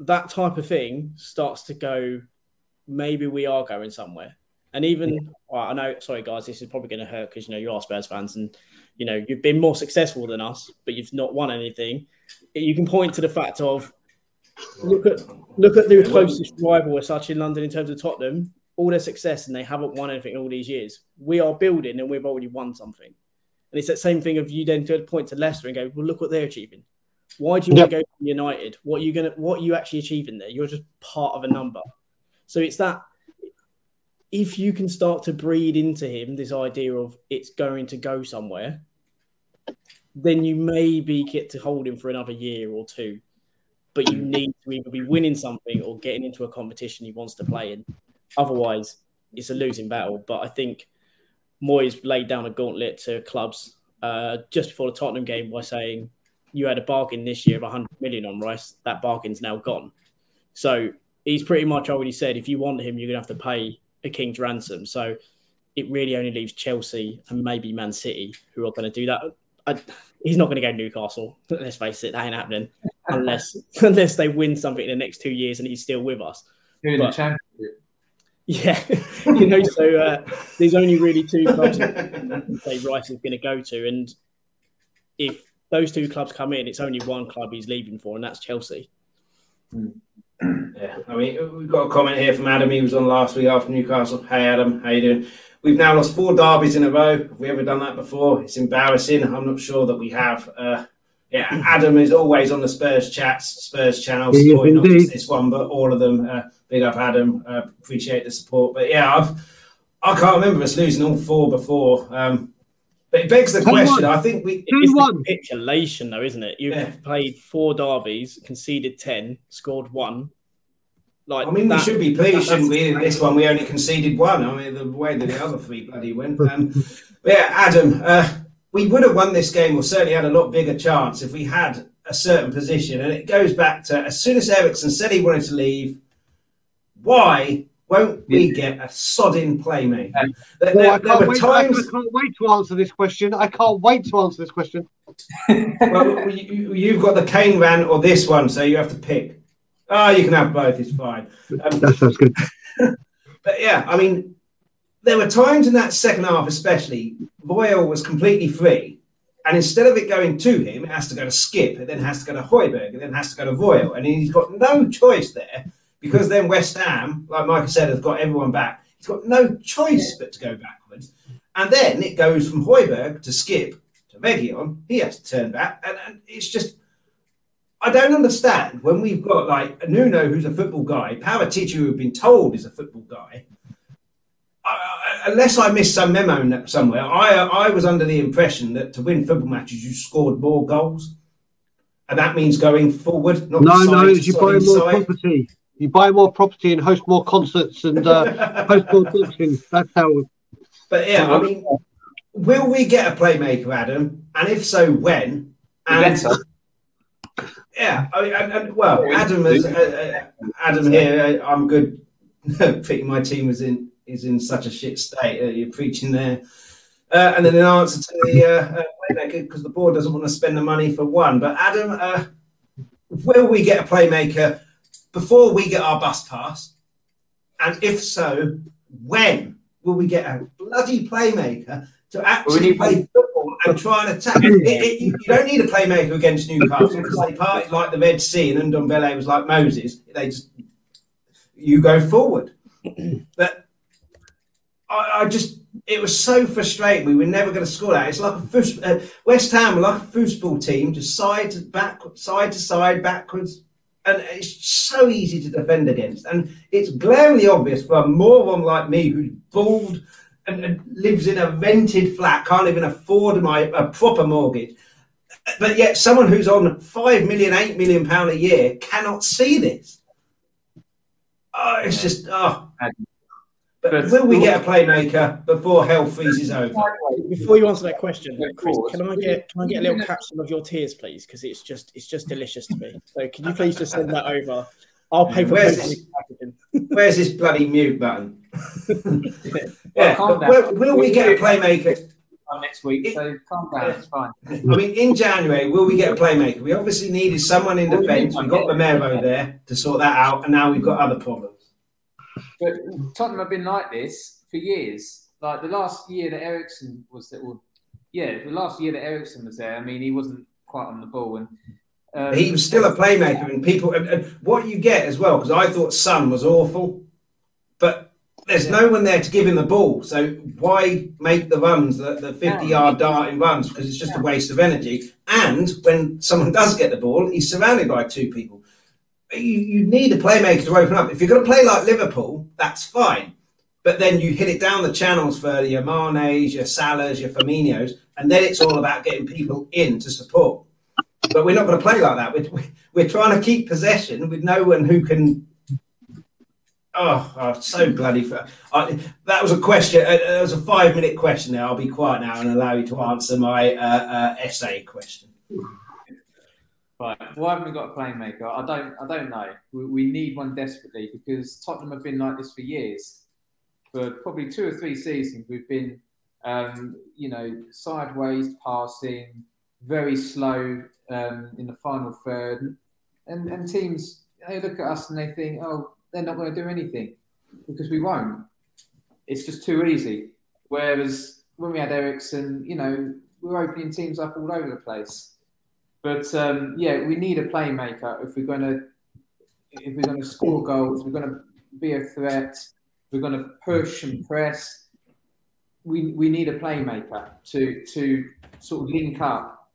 That type of thing starts to go maybe we are going somewhere. And even well, I know, sorry guys, this is probably going to hurt because you know you are Spurs fans, and you know you've been more successful than us, but you've not won anything. You can point to the fact of look at look at the closest rival as such in London in terms of Tottenham, all their success, and they haven't won anything all these years. We are building, and we've already won something. And it's that same thing of you then to point to Leicester and go, well, look what they're achieving. Why do you yep. want to go to United? What are you gonna? What are you actually achieving there? You're just part of a number. So it's that if you can start to breed into him this idea of it's going to go somewhere, then you maybe get to hold him for another year or two. But you need to either be winning something or getting into a competition he wants to play in. Otherwise, it's a losing battle. But I think Moyes laid down a gauntlet to clubs uh, just before the Tottenham game by saying you had a bargain this year of 100 million on Rice. That bargain's now gone. So he's pretty much already said if you want him, you're going to have to pay a king's ransom. So it really only leaves Chelsea and maybe Man City who are going to do that. I, he's not going to go Newcastle. Let's face it, that ain't happening unless unless they win something in the next two years and he's still with us. Who the championship? Yeah, you know. So uh, there's only really two clubs that say Rice is going to go to, and if those two clubs come in, it's only one club he's leaving for, and that's Chelsea. Yeah, I mean, we've got a comment here from Adam. He was on last week after Newcastle. Hey, Adam, how you doing? We've now lost four derbies in a row. Have we ever done that before? It's embarrassing. I'm not sure that we have. Uh, yeah, Adam is always on the Spurs chats, Spurs channel, supporting not just this one, but all of them. Uh, big up, Adam. Uh, appreciate the support. But yeah, I've I can't remember us losing all four before. Um, but it begs the Ten question. one. I think we. Ten It's the one. capitulation, though, isn't it? You've Yeah. played four derbies, conceded ten, scored one. Like I mean, that- we should be pleased, that- shouldn't we? In this one, we only conceded one. I mean, the way that the other three bloody went. Um, but yeah, Adam, uh, we would have won this game, or certainly had a lot bigger chance if we had a certain position. And it goes back to as soon as Eriksen said he wanted to leave, why won't we get a sodding playmaker? There, Well, there- I, can't were wait, I can't wait to answer this question. I can't wait to answer this question. well, you, you've got the Kane rant or this one, so you have to pick. Oh, you can have both. It's fine. Um, That sounds good. But yeah, I mean, there were times in that second half, especially, Boyle was completely free. And instead of it going to him, it has to go to Skipp, it then has to go to Hojbjerg, it then has to go to Boyle. And he's got no choice there because then West Ham, like Michael said, has got everyone back. He's got no choice but to go backwards. And then it goes from Hojbjerg to Skipp to Vegion. He has to turn back. And, and it's just, I don't understand when we've got like Nuno who's a football guy, Paratici who we've been told is a football guy. I, I, unless I missed some memo somewhere, I I was under the impression that to win football matches you scored more goals, and that means going forward, not No, side no, to you buy more side. property. You buy more property and host more concerts and uh, host more boxing. That's how. But yeah, I mean, will we get a playmaker, Adam? And if so, when? And Better. yeah, I mean, and, and, well, Adam is uh, uh, Adam here. uh, I'm good. Thinking my team is in is in such a shit state. Uh, you're preaching there. Uh, and then in answer to the uh, uh, playmaker, because the board doesn't want to spend the money for one. But Adam, uh, will we get a playmaker before we get our bus pass? And if so, when will we get a bloody playmaker to actually play football and try and attack? It- it- you you don't need a playmaker against Newcastle because they partied like the Red Sea and Ndombele was like Moses. They just you go forward. but I, I just it was so frustrating. We were never going to score that. It's like a uh, West Ham, like a football team, just side to back, side to side, backwards, and it's so easy to defend against. And it's glaringly obvious for a moron like me who's bald and, and lives in a rented flat, can't even afford my a proper mortgage. But yet, someone who's on five million, eight million pound a year cannot see this. Oh, it's just oh. But But- will we get a playmaker before hell freezes over? Before you answer that question, Chris, can I get can I get a little capsule of your tears, please? Because it's just it's just delicious to me. So can you please just send that over? I'll pay for Where's this? Where's this bloody mute button? yeah, calm down. will, will we get a playmaker? Next week, so calm down. It's fine. I mean, in January, will we get a playmaker? We obviously needed someone in defence. We got Romero there to sort that out, and now we've got other problems. But Tottenham have been like this for years. Like the last year that Eriksen was there, well, yeah, the last year that Eriksen was there. I mean, he wasn't quite on the ball, and um, He was still a playmaker, and people. And, and what you get as well, because I thought Son was awful, but there's no one there to give him the ball. So why make the runs, the, the 50 yard darting runs, because it's just a waste of energy. And when someone does get the ball, he's surrounded by two people. You, you need a playmaker to open up. If you're going to play like Liverpool, that's fine. But then you hit it down the channels for your Mane's, your Salahs, your Firminos, and then it's all about getting people in to support. But we're not going to play like that. We're, we're trying to keep possession with no one who can. Oh, I'm so bloody. Fa- I, that was a question. Uh, that was a five minute question. There, I'll be quiet now and allow you to answer my uh, uh, essay question. Why haven't we got a playmaker? I don't. I don't know. We, we need one desperately because Tottenham have been like this for years. For probably two or three seasons, we've been, um, you know, sideways passing, very slow um, in the final third, and and teams they look at us and they think, oh, they're not going to do anything because we won't. It's just too easy. Whereas when we had Eriksen, you know, we were opening teams up all over the place. But um, yeah, we need a playmaker if we're going to if we're going to score goals. We're going to be a threat. We're going to push and press. We we need a playmaker to to sort of link up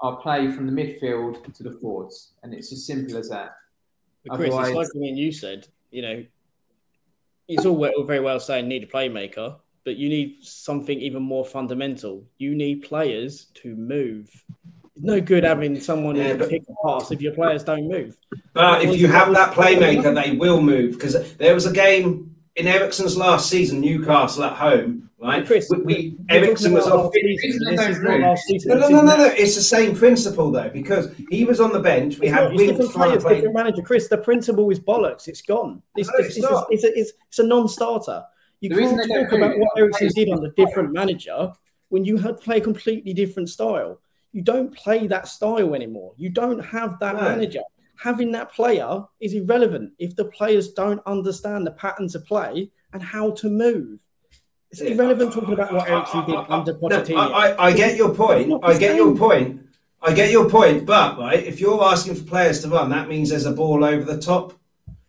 our play from the midfield to the forwards, and it's as simple as that. But Chris, it's like me and you said, you know, it's all well, very well saying need a playmaker, but you need something even more fundamental. You need players to move. It's no good having someone Yeah, who but- pick a pass if your players don't move. But if you have that playmaker, they will move because there was a game in Eriksen's last season, Newcastle at home, right? Chris, we, we, Eriksen was off. season. This is not last season. No, no, no, no, no. It's the same principle though because he was on the bench. We It's had not, different players, play. different manager. Chris, the principle is bollocks. It's gone. It's, No, it's, it's it's, not. it's, a, it's, it's a non-starter. You The can't talk about move what is Eriksen did keep under different manager when you had play a completely different style. You don't play that style anymore. You don't have that No. manager. Having that player is irrelevant if the players don't understand the patterns of play and how to move. It's irrelevant talking about what Eriksen did under No, Pochettino. I, I, I get your point. I get your point. I get your point. But right, if you're asking for players to run, that means there's a ball over the top.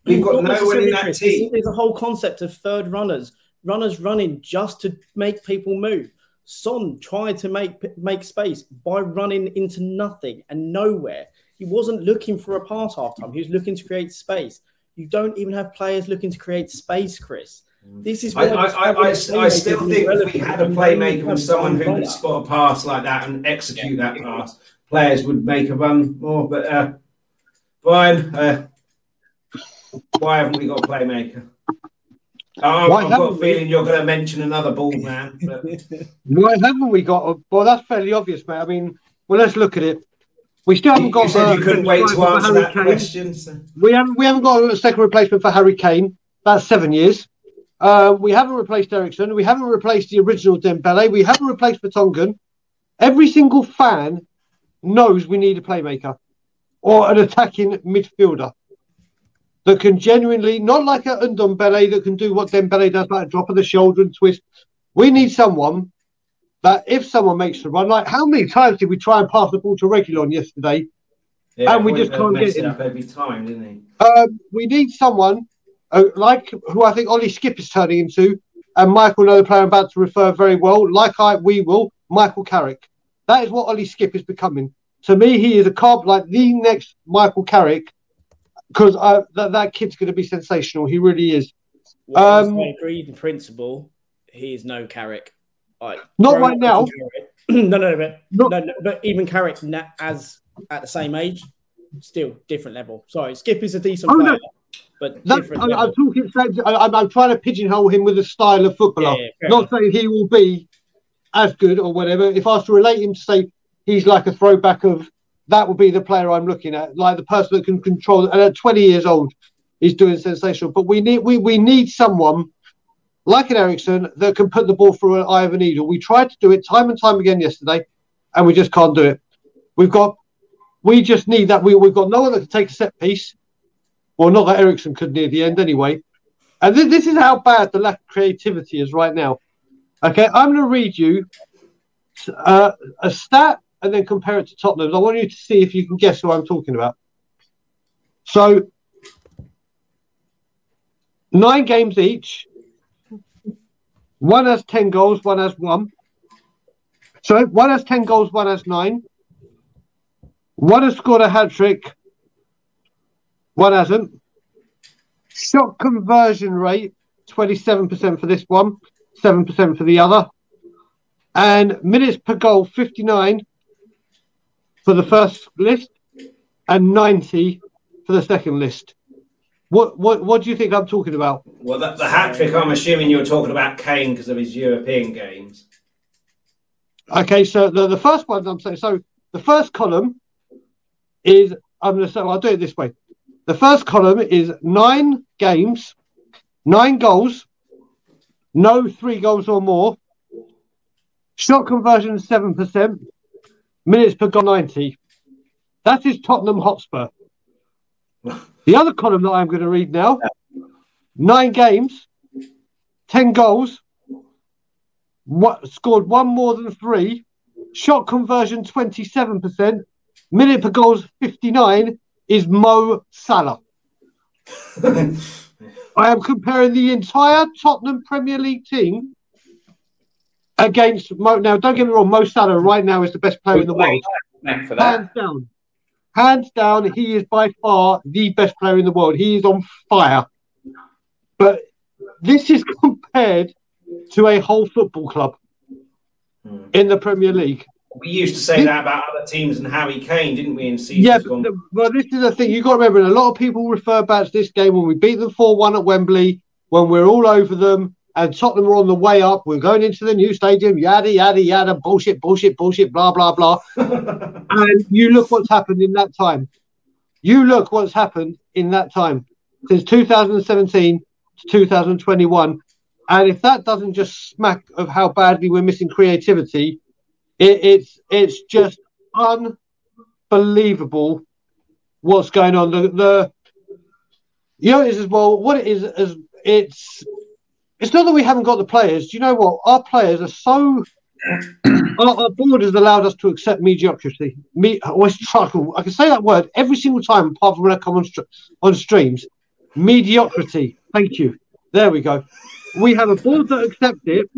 We've got Not no one in that Chris. team. There's a whole concept of third runners, runners running just to make people move. Son tried to make make space by running into nothing and nowhere. He wasn't looking for a pass half time. He was looking to create space. You don't even have players looking to create space, Chris. This is I, I, I, I, a I playmaker still think if we had a playmaker have someone who could spot a pass like that and execute that pass, players would make a run more. But uh, Brian, uh, why haven't we got a playmaker? Oh, Why I've got a we? feeling you're going to mention another ball man. But Why haven't we got? A, well, that's fairly obvious, mate. I mean, well, let's look at it. We still haven't you, got. you said uh, you couldn't wait to answer that question. So. We haven't. We haven't got a second replacement for Harry Kane. That's seven years. Uh, we haven't replaced Eriksen. We haven't replaced the original Dembele. We haven't replaced Vertonghen. Every single fan knows we need a playmaker or an attacking midfielder that can genuinely, not like a Ndombele that can do what Dembele does, like a drop of the shoulder and twist. We need someone that if someone makes the run, like how many times did we try and pass the ball to Reguilon yesterday? Yeah, And we just can't get it up every time, didn't he? Um, we need someone uh, like who I think Ollie Skipp is turning into, and Michael, another player I'm about to refer very well, like I we will, Michael Carrick. That is what Ollie Skipp is becoming. To me, he is a carb like the next Michael Carrick, because that, that kid's going to be sensational. He really is. Whilst Um, I agree in principle, he is no Carrick. Like, Not right now. no, no, but Not- no, no, but even Carrick as at the same age, still different level. Sorry, Skipp is a decent Oh, no. player, but That, different I. I'm talking. I'm, I'm trying to pigeonhole him with a style of footballer. Yeah, yeah, Not enough. saying he will be as good or whatever. If I was to relate him to say he's like a throwback of that would be the player I'm looking at, like the person that can control. And at 20 years old, he's doing sensational. But we need we we need someone like an Eriksen that can put the ball through an eye of a needle. We tried to do it time and time again yesterday, and we just can't do it. We've got we just need that. We we've got no one that can take a set piece. Well, not that Eriksen could near the end anyway. And this, this is how bad the lack of creativity is right now. Okay, I'm going to read you uh, a stat and then compare it to Tottenham's. I want you to see if you can guess who I'm talking about. So, nine games each. One has 10 goals, one has one. So, one has 10 goals, one has nine. One has scored a hat trick, one hasn't. Shot conversion rate 27% for this one, 7% for the other. And minutes per goal 59 for the first list and 90 for the second list. What what what do you think I'm talking about? Well, that, the hat trick, I'm assuming you're talking about Kane because of his European games. Okay, so the, the first one I'm saying so the first column is I'm gonna say I'll do it this way. The first column is nine games, nine goals, no three goals or more, shot conversion seven percent, minutes per goal ninety. That is Tottenham Hotspur. The other column that I'm going to read now: nine games, ten goals, what scored one more than three, shot conversion 27%, minute per goals 59 is Mo Salah. I am comparing the entire Tottenham Premier League team against Mo. Now, don't get me wrong, Mo Salah right now is the best player in the world. Hands down. Hands down, he is by far the best player in the world. He is on fire. But this is compared to a whole football club Hmm. in the Premier League. We used to say that about other teams and Harry Kane, didn't we? In seasons Yeah, but, well, this is the thing. You've got to remember, and a lot of people refer back to this game when we beat them 4 1 at Wembley, when we're all over them, and Tottenham are on the way up. We're going into the new stadium, yada, yada, yada, bullshit, bullshit, bullshit, blah, blah, blah. and you look what's happened in that time. You look what's happened in that time since 2017 to 2021. And if that doesn't just smack of how badly we're missing creativity, it, it's it's just unbelievable what's going on. The, the you know, it is as well. What it is as it's it's not that we haven't got the players. Do you know what? Our players are so. our, our board has allowed us to accept mediocrity. Me, I always struggle. I can say that word every single time, apart from when I come on on streams. Mediocrity. Thank you. There we go. We have a board that accepts it,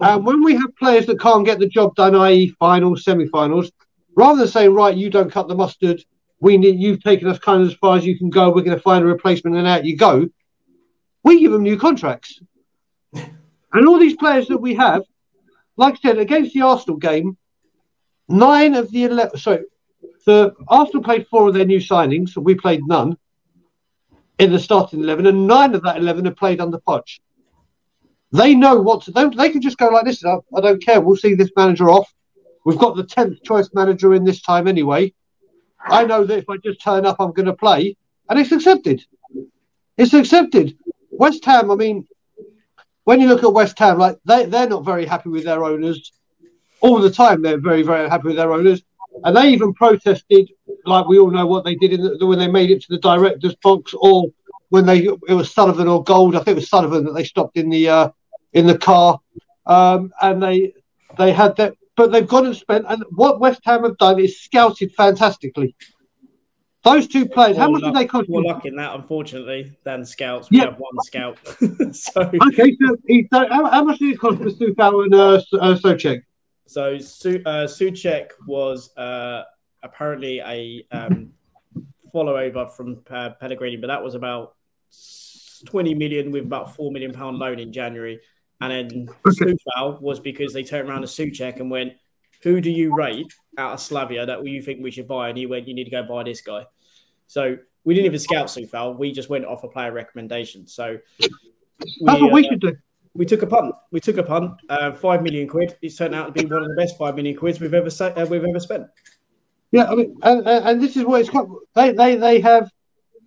and when we have players that can't get the job done, i.e., finals, semi-finals, rather than saying, "Right, you don't cut the mustard," we need you've taken us kind of as far as you can go. We're going to find a replacement, and out you go. We give them new contracts, and all these players that we have, like I said, against the Arsenal game, nine of the eleven. Sorry, the Arsenal played four of their new signings, so we played none in the starting eleven, and nine of that eleven have played under Poch. They know what to do. They can just go like this. I, I don't care. We'll see this manager off. We've got the tenth choice manager in this time anyway. I know that if I just turn up, I'm going to play, and it's accepted. It's accepted. West Ham. I mean, when you look at West Ham, like they they're not very happy with their owners. All the time, they're very very happy with their owners, and they even protested. Like we all know what they did the, when they made it to the directors' box, or when they it was Sullivan or Gold. I think it was Sullivan that they stopped in the uh, in the car, um, and they they had that. But they've gone and spent, and what West Ham have done is scouted fantastically. Those two players, how much luck- did they cost? More you? luck in that, unfortunately, than scouts. We Yeah. have one scout. so, Okay, so, he, so how, how much did it cost for Coufal and uh, uh, Soucek? so Su- uh, Soucek was uh, apparently a um, follow over from uh, Pellegrini, but that was about 20 million with about 4 million pound loan in January. And then Okay. Coufal was because they turned around to Soucek and went, Who do you rate out of Slavia that you think we should buy? And he went, You need to go buy this guy. So we didn't even scout Coufal. We just went off a player recommendation. So That's what we uh, should do. we took a punt. We took a punt. Uh, five million quid. It's turned out to be one of the best five million quids we've ever uh, we've ever spent. Yeah, I mean, and, and this is what it's quite. They they they have,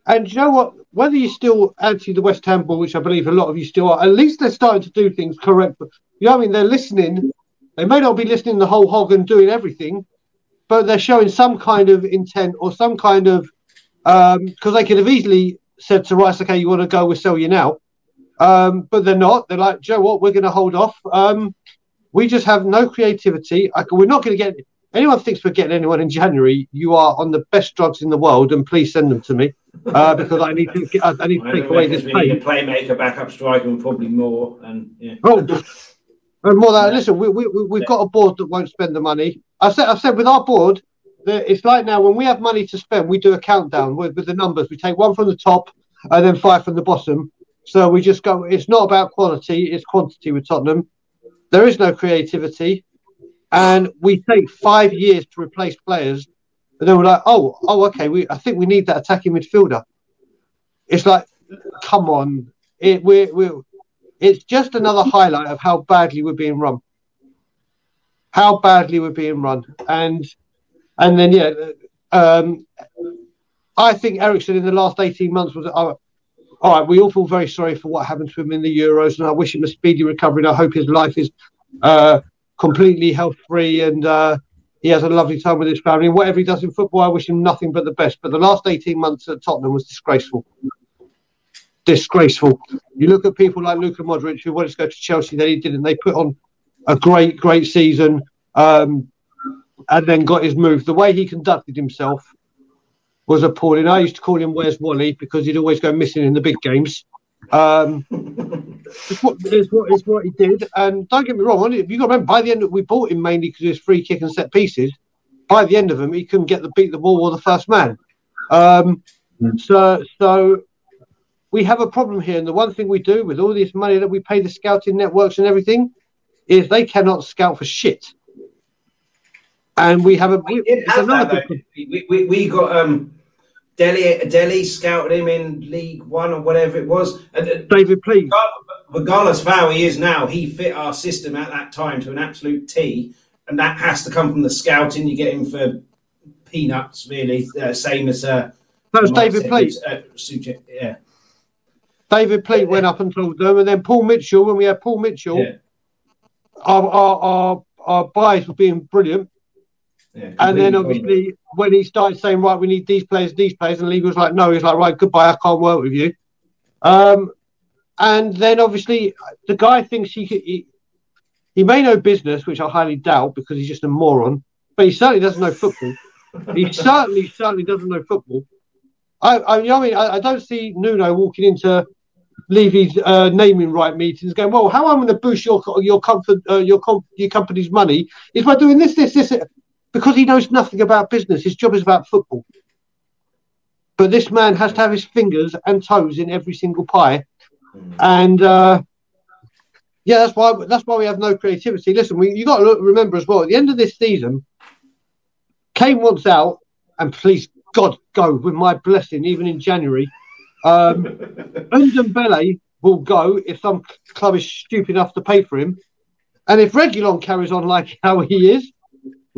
and you know what? Whether you're still anti the West Ham ball, which I believe a lot of you still are, at least they're starting to do things correct. You know, what I mean, they're listening. They may not be listening the whole hog and doing everything, but they're showing some kind of intent or some kind of because they could have easily said to Rice, "Okay, you want to go? We'll sell you now," um, but they're not. They're like, "Joe, what? We're going to hold off." Um, we just have no creativity. I, we're not going to get anyone thinks we're getting anyone in January, you are on the best drugs in the world, and please send them to me uh, because I need to get, I need to I take away this we need a pain. playmaker, backup striker, and probably more. And yeah, Oh, and more than that, listen, we, we, we- we've got a board that won't spend the money. I said, I said with our board, it's like now when we have money to spend, we do a countdown with, with the numbers. We take one from the top and then five from the bottom. So we just go, it's not about quality, it's quantity with Tottenham. There is no creativity. And we take five years to replace players. And then we're like, oh, oh, okay, we I think we need that attacking midfielder. It's like, come on. It we're, we're it's just another highlight of how badly we're being run. How badly we're being run. And and then yeah, um I think Eriksen in the last 18 months was uh, all right, we all feel very sorry for what happened to him in the Euros, and I wish him a speedy recovery. And I hope his life is uh, completely health free and uh, he has a lovely time with his family. And whatever he does in football, I wish him nothing but the best. But the last 18 months at Tottenham was disgraceful. Disgraceful. You look at people like Luka Modric, who wanted to go to Chelsea, then he didn't. They put on a great, great season um, and then got his move. The way he conducted himself was appalling. I used to call him Where's Wally because he'd always go missing in the big games. Um, it's what, it's what it's what he did. And don't get me wrong, you got to remember by the end of, we bought him mainly because he was free kick and set pieces. By the end of him, he couldn't get the beat the ball or the first man. Um, so so we have a problem here. And the one thing we do with all this money that we pay the scouting networks and everything is they cannot scout for shit. And we have a we, did have that, we, we, we got um Dele Dele scouted him in League One or whatever it was. And, David, please. Regardless of how he is now, he fit our system at that time to an absolute T, and that has to come from the scouting. You get him for peanuts, really, uh, same as uh, that was David Pleat. Uh, yeah. David Pleat went up and told them, and then Paul Mitchell. When we had Paul Mitchell, yeah. our, our our our buys were being brilliant. Yeah, and then obviously when he started saying, right, we need these players, these players, and Lee was like, no, he's like, right, goodbye, I can't work with you. Um, and then obviously the guy thinks he, he he may know business, which I highly doubt because he's just a moron. But he certainly doesn't know football. he certainly certainly doesn't know football. I, I, you know I mean, I, I, don't see Nuno walking into Levy's uh, naming right meetings going, well, how am I'm going to boost your your comfort, uh, your com- your company's money is by doing this, this, this, because he knows nothing about business. His job is about football. But this man has to have his fingers and toes in every single pie, and uh, yeah, that's why that's why we have no creativity. Listen, we, you got to look, remember as well. At the end of this season, Kane wants out, and please God go with my blessing, even in January. Um, Ndombele will go if some club is stupid enough to pay for him. And if Reguilon carries on like how he is,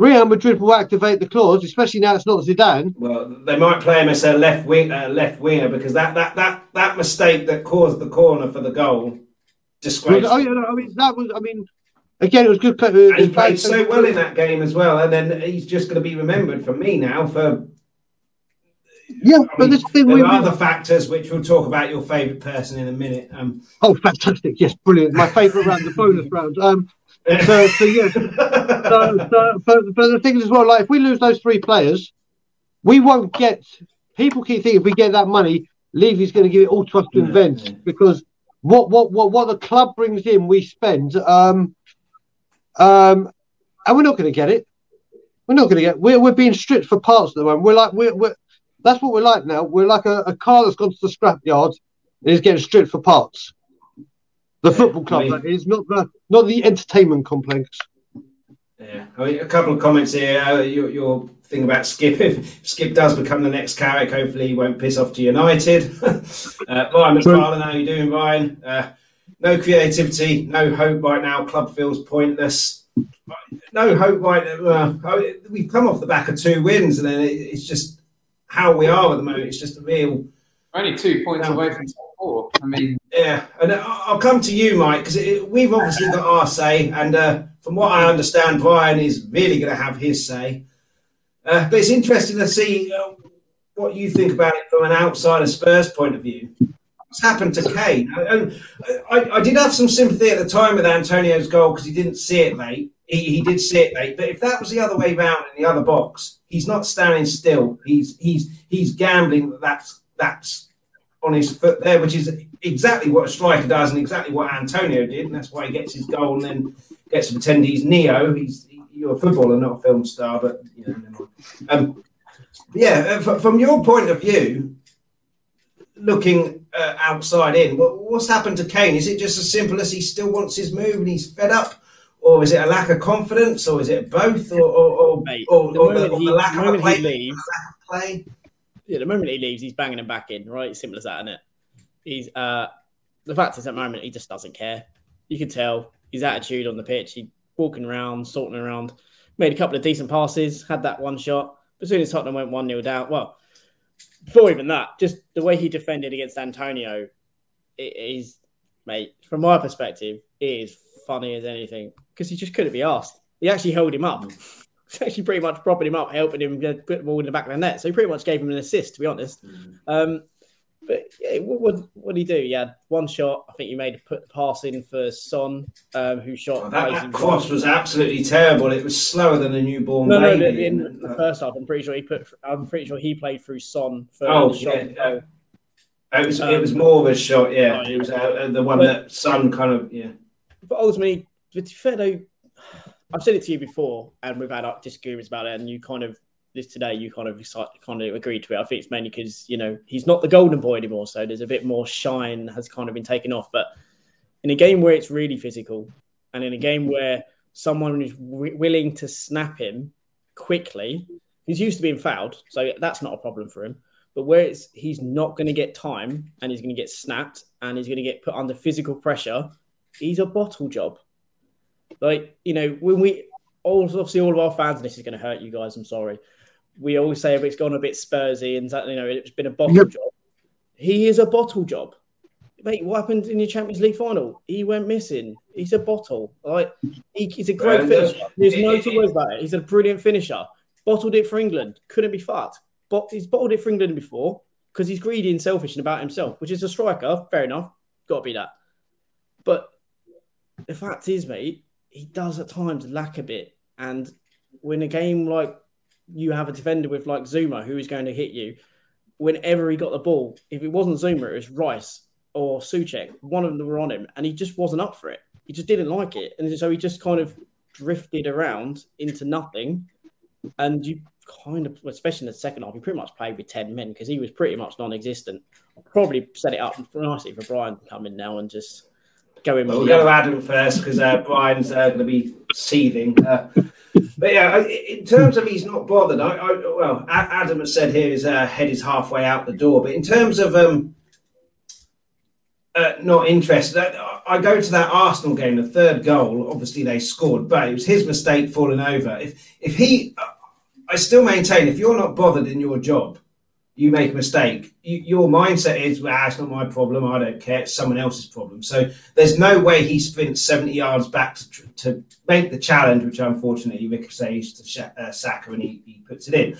Real Madrid will activate the clause, especially now it's not Zidane. Well, they might play him as a left wing, uh, left winger because that, that that that mistake that caused the corner for the goal, disgraceful. Oh yeah, no, I mean that was. I mean, again, it was good. Play, he played so well in that game as well, and then he's just going to be remembered for me now for yeah, I but this thing there we, are other factors which we'll talk about your favourite person in a minute. Um, oh, fantastic! Yes, brilliant. My favourite round, the bonus round. Um, so, so yes. So, so, but, but the thing is as well, like if we lose those three players, we won't get. People keep thinking if we get that money, Levy's going to give it all to us to yeah, invent yeah. because what what what what the club brings in, we spend. Um, um, and we're not going to get it. We're not going to get. We're we're being stripped for parts at the moment. We're like we're we're that's what we're like now. We're like a, a car that's gone to the scrapyard and is getting stripped for parts. The football club I mean, that is not the not the entertainment complex. Yeah, I mean, a couple of comments here. Uh, your, your thing about Skipp. If Skipp does become the next Carrick, hopefully he won't piss off to United. uh, Ryan McFarlane, how are you doing, Ryan? Uh, no creativity, no hope right now. Club feels pointless. No hope right now. Uh, we've come off the back of two wins, and then it's just how we are at the moment. It's just a real. Only two points away from four. I mean, yeah, and I'll come to you, Mike, because we've obviously got our say, and uh, from what I understand, Brian is really going to have his say. Uh, but it's interesting to see uh, what you think about it from an outsider Spurs point of view. What's happened to Kane? And I, I did have some sympathy at the time with Antonio's goal because he didn't see it late. He, he did see it late, but if that was the other way round in the other box, He's not standing still. He's he's he's gambling. That's that's on his foot there, which is exactly what a striker does and exactly what Antonio did, and that's why he gets his goal and then gets to pretend he's Neo. He's you're a footballer, not a film star, but you know, um, yeah. Uh, from your point of view, looking uh, outside in, what, what's happened to Kane? Is it just as simple as he still wants his move and he's fed up? or is it a lack of confidence, or is it both, or or, or, Mate, or, the, or the, he, the, lack of play, leaves, play? Yeah, the moment he leaves, he's banging him back in. Right, simple as that, isn't it? He's uh, the fact is, at the moment, he just doesn't care. You can tell his attitude on the pitch. He walking around, sorting around. Made a couple of decent passes, had that one shot. But as soon as Tottenham went one 0 down, well, before even that, just the way he defended against Antonio, it is, mate. From my perspective, it is funny as anything because he just couldn't be asked. He actually held him up. Actually pretty much propping him up, helping him put the ball in the back of the net. So he pretty much gave him an assist, to be honest. Mm. Um, but yeah, what, what, did he do? He had one shot. I think he made a put pass in for Son, um, who shot. Oh, that, that cross was absolutely terrible. It was slower than a newborn no, baby. No, in the first half, I'm pretty sure he put. I'm pretty sure he played through Son for oh, the shot. Yeah. It was, um, it was more of a shot, yeah. It was uh, the one but, that Son kind of, yeah. But ultimately, to be fair though, I've said it to you before, and we've had disagreements about it, and you kind of this today, you kind of kind of agreed to it. I think it's mainly because you know he's not the golden boy anymore, so there's a bit more shine has kind of been taken off. But in a game where it's really physical, and in a game where someone is w- willing to snap him quickly, he's used to being fouled, so that's not a problem for him. But where it's he's not going to get time and he's going to get snapped and he's going to get put under physical pressure, he's a bottle job. Like you know when we all obviously all of our fans, and this is going to hurt you guys. I'm sorry we always say it's gone a bit Spursy and you know it's been a bottle yep. job. He is a bottle job. Mate, what happened in your Champions League final? He went missing. He's a bottle. Like he, he's a great finisher. There's no two words about it. He's a brilliant finisher. Bottled it for England. Couldn't be fucked. But he's bottled it for England before because he's greedy and selfish and about himself, which is a striker. Fair enough. Got to be that. But the fact is, mate, he does at times lack a bit. And when a game like you have a defender with like Zouma who is going to hit you whenever he got the ball. If it wasn't Zouma, it was Rice or Soucek. One of them were on him, and he just wasn't up for it. He just didn't like it, and so he just kind of drifted around into nothing. And you kind of, especially in the second half, he pretty much played with ten men because he was pretty much non-existent. Probably set it up nicely for Brian to come in now and just go in. Well, we'll go to Adam first because uh, Brian's uh, going to be seething. Uh, but yeah, in terms of he's not bothered. I, I well, Adam has said here his uh, head is halfway out the door. But in terms of um, uh, not interested, I, I go to that Arsenal game, the third goal. Obviously, they scored, but it was his mistake falling over. If if he, I still maintain, if you're not bothered in your job, you make a mistake, you, your mindset is, well, it's not my problem. I don't care. It's someone else's problem. So there's no way he sprints 70 yards back to, to make the challenge, which unfortunately Rick says to uh, Saka and he, he puts it in.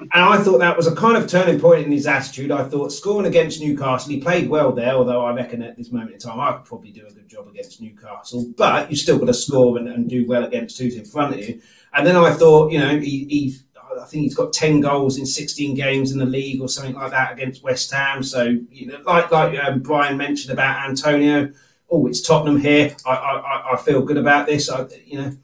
And I thought that was a kind of turning point in his attitude. I thought scoring against Newcastle, he played well there, although I reckon at this moment in time I could probably do a good job against Newcastle. But you still got to score and, and do well against who's in front of you. And then I thought, you know, he, he I think he's got 10 goals in 16 games in the league or something like that against West Ham. So, you know, like like um, Brian mentioned about Antonio, oh, it's Tottenham here. I, I, I feel good about this. I, you know,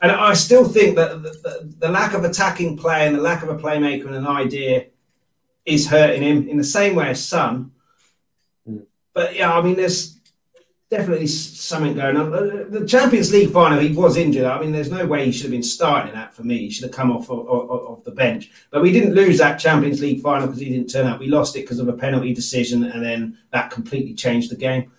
and I still think that the, the, the, lack of attacking play and the lack of a playmaker and an idea is hurting him in the same way as Son. Mm. But yeah, I mean, there's definitely something going on. Uh, the Champions League final, he was injured. I mean, there's no way he should have been starting that for me. He should have come off of, the bench. But we didn't lose that Champions League final because he didn't turn up. We lost it because of a penalty decision, and then that completely changed the game.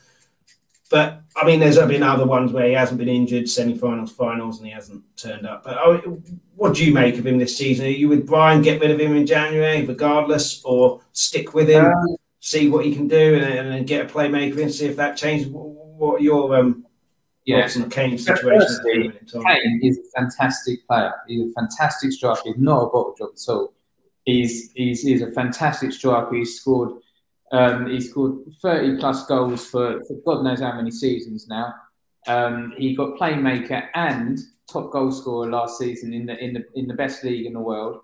But I mean, there's been other ones where he hasn't been injured, semi-finals, finals, and he hasn't turned up. But I mean, what do you make of him this season? Are you with Brian? Get rid of him in January, regardless, or stick with him? Um, see what he can do and, and, get a playmaker and see if that changes what your um, yeah. thoughts on the Kane situation? Firstly, Kane is a fantastic player. He's a fantastic striker. He's not a bottle job at all. He's he's, he's a fantastic striker. He's scored um, he scored 30 plus goals for, for God knows how many seasons now. Um, he got playmaker and top goal scorer last season in the in the in the best league in the world.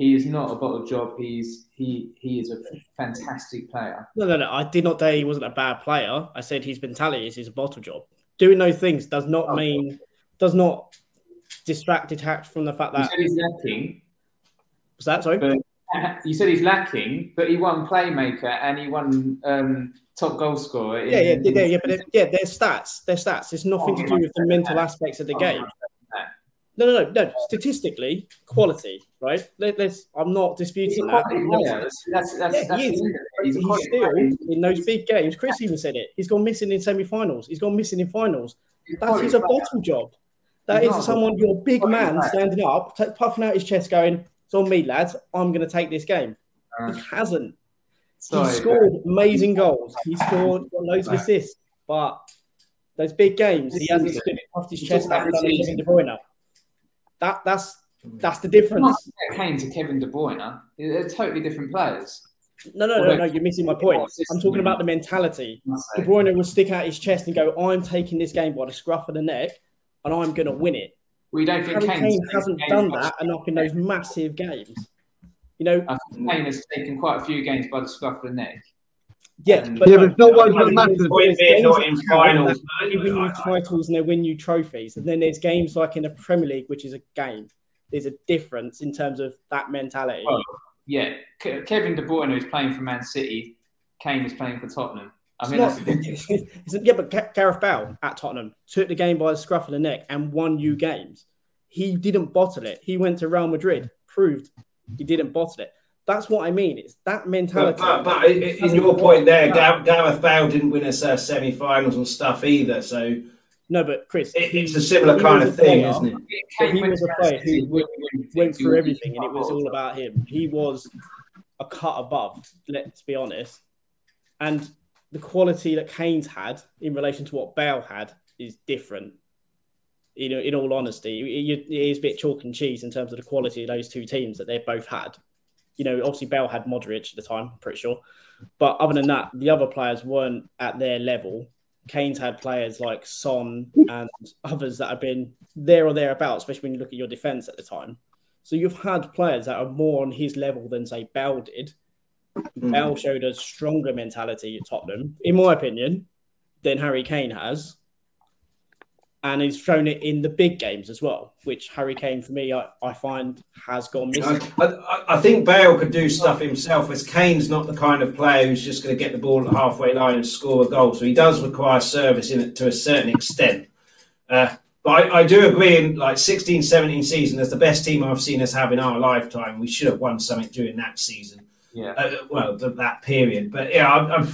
He is not a bottle job. He's he he is a fantastic player. No, no, no. I did not say he wasn't a bad player. I said his mentality is he's a bottle job. Doing those things does not oh. mean does not distract detach from the fact that he's lacking. Was that sorry? But you said he's lacking, but he won playmaker and he won um, top goal scorer. Yeah, yeah, yeah, yeah, but yeah, their stats, their stats. It's nothing oh, to do with the mental aspects of the oh, game. No, no, no, no. Statistically, quality, right? Let, us I'm not disputing that. That's, that's, yeah, that's, he is. He's, he's still in those big games. Chris even said it. He's gone missing in semi-finals. He's gone missing in finals. That is a bottle job. That is someone, your big man standing up, t- puffing out his chest, going, "It's on me, lads. I'm going to take this game." Uh, he hasn't. Sorry, he scored amazing goals. He scored loads of assists, but those big games, he hasn't stood puffed his chest out and done Kevin De Bruyne. That that's that's the difference. Kane to Kevin De Bruyne, they're totally different players. No, no, no, no. You're missing my point. I'm talking about the mentality. De Bruyne will stick out his chest and go, "I'm taking this game by the scruff of the neck, and I'm going to win it." We don't think Harry Kane hasn't done that enough in those massive games. You know, Kane has taken quite a few games by the scruff of the neck. Yeah, but, yeah, but no one that matters. Not in finals. They win you titles and they win you trophies, and then there's games like in the Premier League, which is a game. there's a difference in terms of that mentality. Well, yeah, Ke- Kevin De Bruyne is playing for Man City. Kane is playing for Tottenham. I It's mean, not- that's the difference. it's- yeah, but Ga- Gareth Bale at Tottenham took the game by the scruff of the neck and won you games. He didn't bottle it. He went to Real Madrid, proved he didn't bottle it. That's what I mean. It's that mentality. but, but in in your point there, Gar- Gareth Bale didn't win us uh, semi-finals and stuff either. So no, but Chris, it, it's a similar kind of thing, player isn't it? But he was a player who won- won went things, through everything, and it was all about him. He was a cut above. Let's be honest. And the quality that Kane's had in relation to what Bale had is different. You know, in all honesty, it, it is a bit chalk and cheese in terms of the quality of those two teams that they've both had. You know, obviously Bale had Modric at the time, I'm pretty sure. But other than that, the other players weren't at their level. Kane's had players like Son and others that have been there or thereabouts, especially when you look at your defence at the time. So you've had players that are more on his level than say Bell did. Mm. Bell showed a stronger mentality at Tottenham, in my opinion, than Harry Kane has. And he's shown it in the big games as well, which Harry Kane, for me, I, I find has gone missing. I, I, I think Bale could do stuff himself, as Kane's not the kind of player who's just going to get the ball at the halfway line and score a goal. So he does require service in it to a certain extent. Uh, but I, I do agree in like 16 17 season, as the best team I've seen us have in our lifetime. We should have won something during that season. Yeah. Uh, well, th- that period. But yeah, I'm, I'm,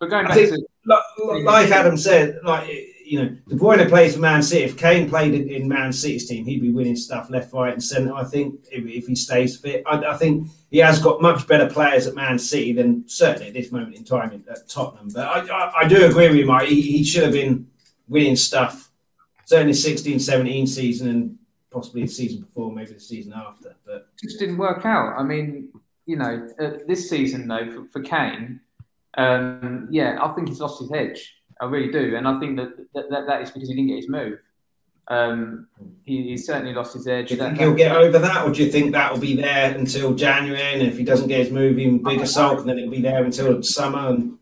But going I back think- to like, like Adam said, like you know, De Bruyne plays for Man City. If Kane played in, Man City's team, he'd be winning stuff left, right, and centre. I think if, if he stays fit, I, I think he has got much better players at Man City than certainly at this moment in time at, at Tottenham. But I, I, I do agree with you, Mike. He, he should have been winning stuff, certainly 16, 17 season, and possibly the season before, maybe the season after. But just didn't work out. I mean, you know, uh, this season though for, for Kane, um, yeah, I think he's lost his edge. I really do, and I think that that, that, that is because he didn't get his move. Um, he, he certainly lost his edge. do you think that- he'll get over that, or do you think that will be there until January? And if he doesn't get his move, even bigger sulk, and then it'll be there until summer? And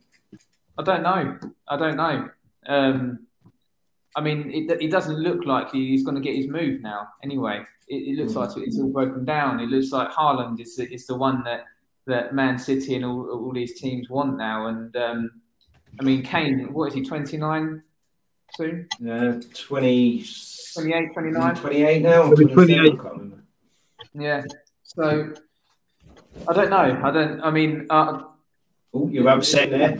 I don't know. I don't know. Um, I mean, it, it doesn't look like he's going to get his move now. Anyway, it, it looks Mm. like it's all broken down. It looks like Haaland is the, is the one that, that Man City and all, all these teams want now. And um, I mean, Kane, what is he? Twenty nine soon? uh, 20, 28, 29? 28 now? 28. I can't remember. Yeah. So I don't know. I don't. I mean, uh, Oh, you're upset there.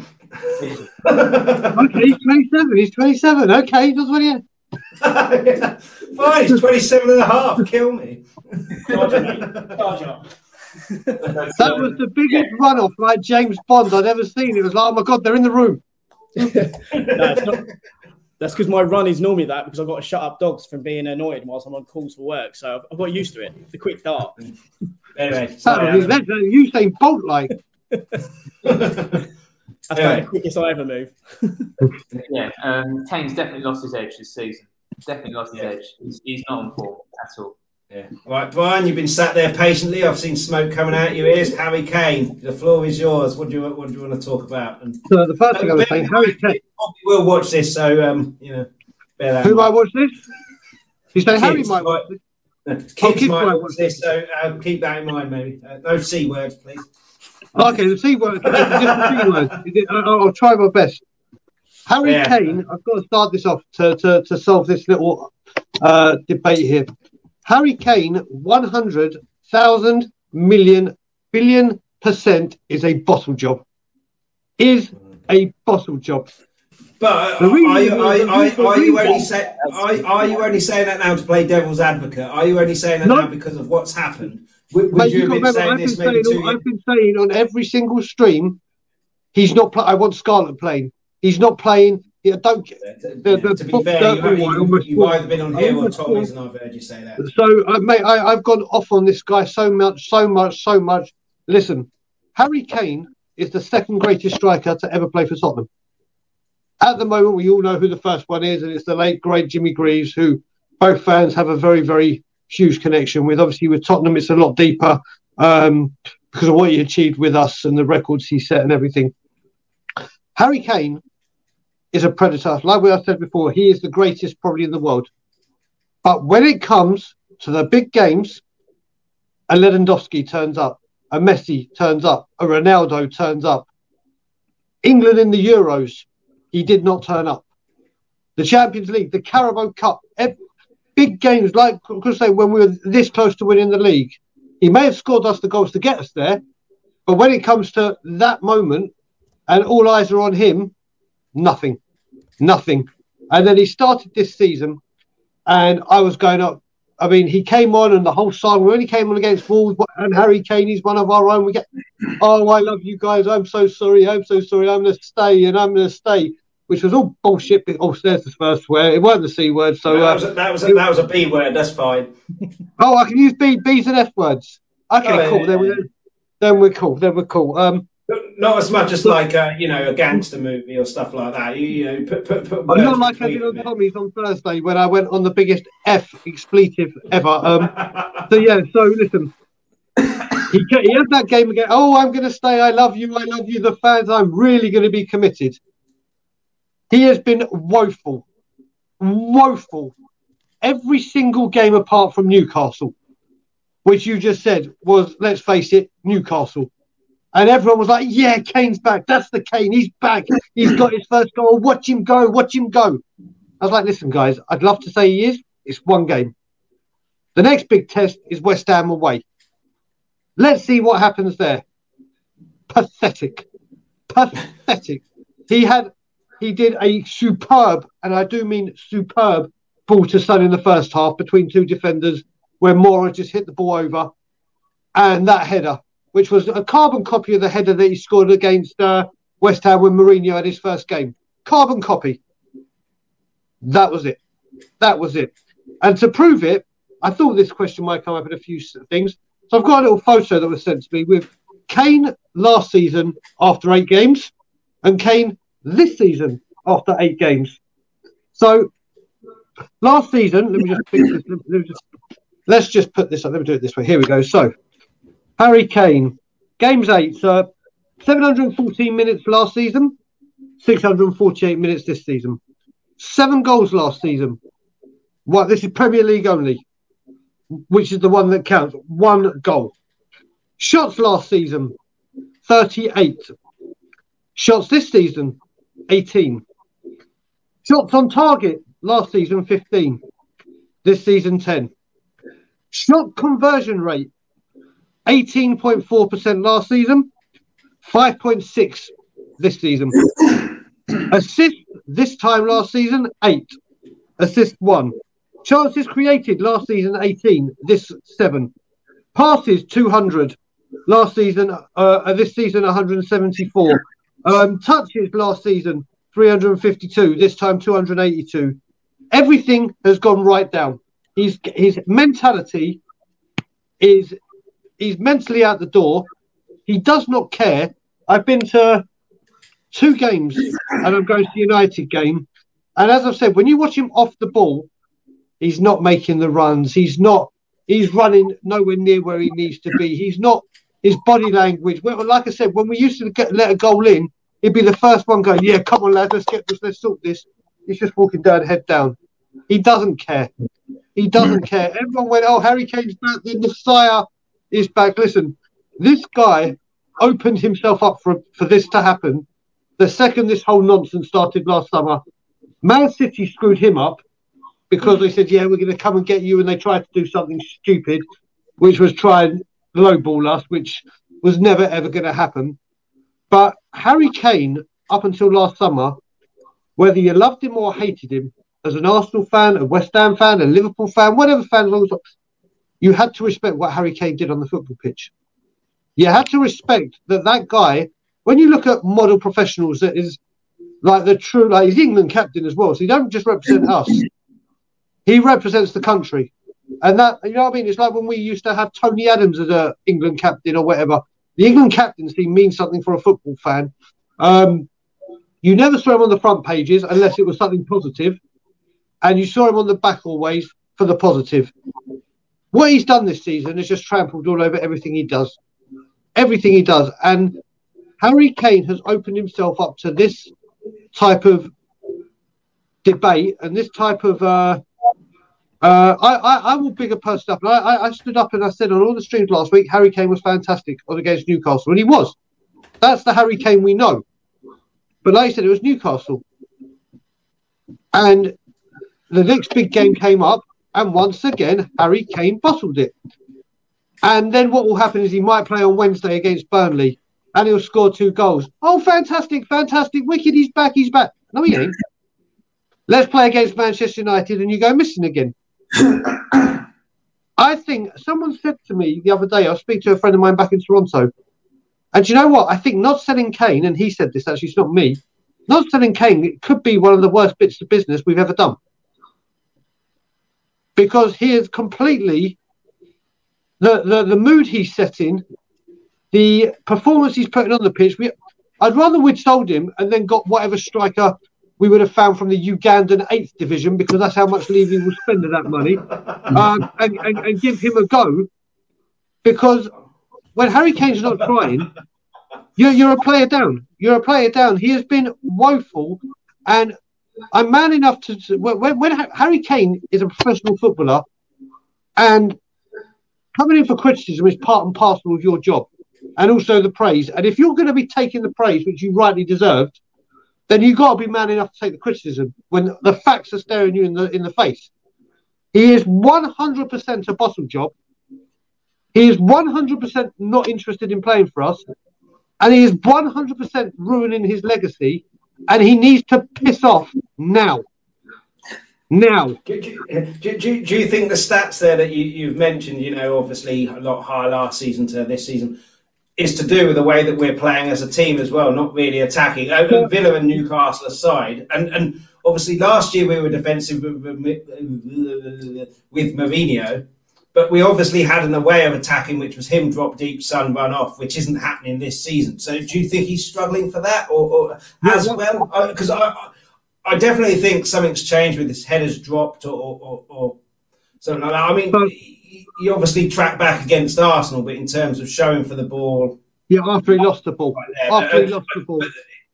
Okay, he's 27. He's 27. Okay, that's what he Fine, he's 27 and a half. Kill me. Charge up, mate. Charge up. That was the biggest run off like James Bond I'd ever seen. It was like, oh my God, they're in the room. No, it's not. That's because my run is normally that because I've got to shut up dogs from being annoyed whilst I'm on calls for work. So I've, I've got used to it. The quick dart. Anyway, That sorry, was, Adam. that's a Usain Bolt like. That's Yeah. about the quickest I ever move. yeah, um, Kane's definitely lost his edge this season. Definitely lost his Yeah. edge. He's, he's not on form at all. Yeah. Right, Brian, you've been sat there patiently. I've seen smoke coming out your ears. Harry Kane, the floor is yours. What do you What do you want to talk about? And So the first thing I was saying, Harry Kane. we'll watch this, so um, you know, bear that. Who might watch this? You say Harry might watch this. Kids Oh, kids might might watch this, so uh, keep that in mind, maybe. Uh, no c words, please. Okay, the C word. C word. I'll try my best. Harry Yeah. Kane, I've got to start this off to, to, to solve this little uh, debate here. Harry Kane, 100,000 million billion percent is a bottle job. Is a bottle job. But are you, only say, are, are you only saying that now to play devil's advocate? Are you only saying that No. now because of what's happened? Would, would you have been remember, saying I've this been maybe saying, I've been saying on every single stream, he's not. Play, I want Scarlett playing. He's not playing. Yeah, don't. To, the- the to be fair, you, we you, want, you, almost you've either been on here or Tommy's, and I've heard you say that. So, uh, mate, I, I've gone off on this guy so much, so much, so much. Listen, Harry Kane is the second greatest striker to ever play for Tottenham. At the moment, we all know who the first one is, and it's the late great Jimmy Greaves, who both fans have a very, very huge connection with. Obviously, with Tottenham, it's a lot deeper um, because of what he achieved with us and the records he set and everything. Harry Kane is a predator. Like we have said before, he is the greatest probably in the world. But when it comes to the big games, a Lewandowski turns up, a Messi turns up, a Ronaldo turns up. England in the Euros, he did not turn up. The Champions League, the Carabao Cup, big games like because say when we were this close to winning the league, he may have scored us the goals to get us there, but when it comes to that moment and all eyes are on him, nothing, nothing. And then he started this season, and I was going up. I mean, he came on, and the whole song. We only came on against Wolves, and Harry Kane. He's one of our own. We get, oh, I love you guys. I'm so sorry. I'm so sorry. I'm gonna stay, and I'm gonna stay which was all bullshit. Oh, there's the first word. It wasn't the c word. So that was a, that was a, that was a b word. That's fine. oh, I can use b b's and f words. Okay, oh, cool. Yeah, then, we're, then we're cool. Then we're cool. Um, not as much as like a, you know a gangster movie or stuff like that. You, you know, put put, put I'm not like I did on Tommy's on Thursday when I went on the biggest f expletive ever. Um, so yeah, so listen. He, he had that game again. Oh, I'm going to stay. I love you. I love you. The fans. I'm really going to be committed. He has been woeful, woeful. Every single game apart from Newcastle, which you just said was, let's face it, Newcastle. And everyone was like, yeah, Kane's back. That's the Kane. He's back. He's got his first goal. Watch him go. Watch him go. I was like, listen, guys, I'd love to say he is. It's one game. The next big test is West Ham away. Let's see what happens there. Pathetic. Pathetic. He had he did a superb, and I do mean superb, ball to Son in the first half between two defenders where Moura just hit the ball over. And that header, which was a carbon copy of the header that he scored against uh, West Ham when Mourinho had his first game. Carbon copy. That was it. That was it. And to prove it, I thought this question might come up in a few things. So I've got a little photo that was sent to me with Kane last season after eight games and Kane this season after eight games. So last season, let me just this. Let me just, let's just put this up. Let me do it this way. Here we go. So Harry Kane, games eight. So 714 minutes last season, 648 minutes this season. Seven goals last season. What? This is Premier League only, which is the one that counts. One goal. Shots last season, 38. Shots this season, 18. Shots on target last season 15. This season 10. Shot conversion rate 18.4% last season, 5.6 this season. Assist this time last season 8. Assist 1. Chances created last season 18, this 7. Passes 200 last season, uh, this season 174. Um, touches last season 352, this time 282. Everything has gone right down. His his mentality is he's mentally out the door. He does not care. I've been to two games and I'm going to the United game. And as I've said, when you watch him off the ball, he's not making the runs. He's not. He's running nowhere near where he needs to be. He's not. His body language. Well, like I said, when we used to get, let a goal in, he'd be the first one going, "Yeah, come on, lads, let's get this, let's sort this." He's just walking down, head down. He doesn't care. He doesn't mm. care. Everyone went, "Oh, Harry Kane's back. In the Messiah is back." Listen, this guy opened himself up for for this to happen. The second this whole nonsense started last summer, Man City screwed him up because they said, "Yeah, we're going to come and get you," and they tried to do something stupid, which was try and lowball us, which was never ever going to happen. But Harry Kane, up until last summer, whether you loved him or hated him, as an Arsenal fan, a West Ham fan, a Liverpool fan, whatever fan, you had to respect what Harry Kane did on the football pitch. You had to respect that that guy. When you look at model professionals, that is like the true, like he's England captain as well. So he don't just represent us; he represents the country. And that, you know what I mean? It's like when we used to have Tony Adams as a England captain or whatever. The England captaincy means something for a football fan. Um, you never saw him on the front pages unless it was something positive, and you saw him on the back always for the positive. What he's done this season is just trampled all over everything he does. Everything he does. And Harry Kane has opened himself up to this type of debate and this type of uh, Uh, I, I, I will big a person up. I, I, I stood up and I said on all the streams last week, Harry Kane was fantastic against Newcastle, and he was. That's the Harry Kane we know. But like I said, it was Newcastle. And the next big game came up, and once again, Harry Kane bottled it. And then what will happen is he might play on Wednesday against Burnley, and he'll score two goals. Oh, fantastic, fantastic, wicked, he's back, he's back. No, he ain't. Let's play against Manchester United, and you go missing again. I think someone said to me the other day, I speaking to a friend of mine back in Toronto, and you know what? I think not selling Kane, and he said this actually, it's not me, not selling Kane it could be one of the worst bits of business we've ever done. Because he is completely the, the, the mood he's setting, the performance he's putting on the pitch. We, I'd rather we'd sold him and then got whatever striker we would have found from the Ugandan eighth division because that's how much Levy will spend of that money, um, and, and, and give him a go. Because when Harry Kane's not trying, you're, you're a player down. You're a player down. He has been woeful, and I'm man enough to, when, when Harry Kane is a professional footballer, and coming in for criticism is part and parcel of your job, and also the praise. And if you're going to be taking the praise which you rightly deserved, then you've got to be man enough to take the criticism when the facts are staring you in the in the face. He is 100% a bottom job. He is 100% not interested in playing for us. And he is 100% ruining his legacy. And he needs to piss off now. Now. Do, do, do, do, you think the stats there that you, you've mentioned, you know, obviously a lot higher last season to this season, is to do with the way that we're playing as a team as well, not really attacking. Uh, Villa and Newcastle aside, and and obviously last year we were defensive with, with Mourinho, but we obviously had an way of attacking, which was him drop deep, Son run off, which isn't happening this season. So do you think he's struggling for that, or, or as well? Because I, I definitely think something's changed with his head has dropped, or, or, or something like that. I mean he obviously tracked back against Arsenal, but in terms of showing for the ball, yeah, after he lost the ball, right after he lost the ball.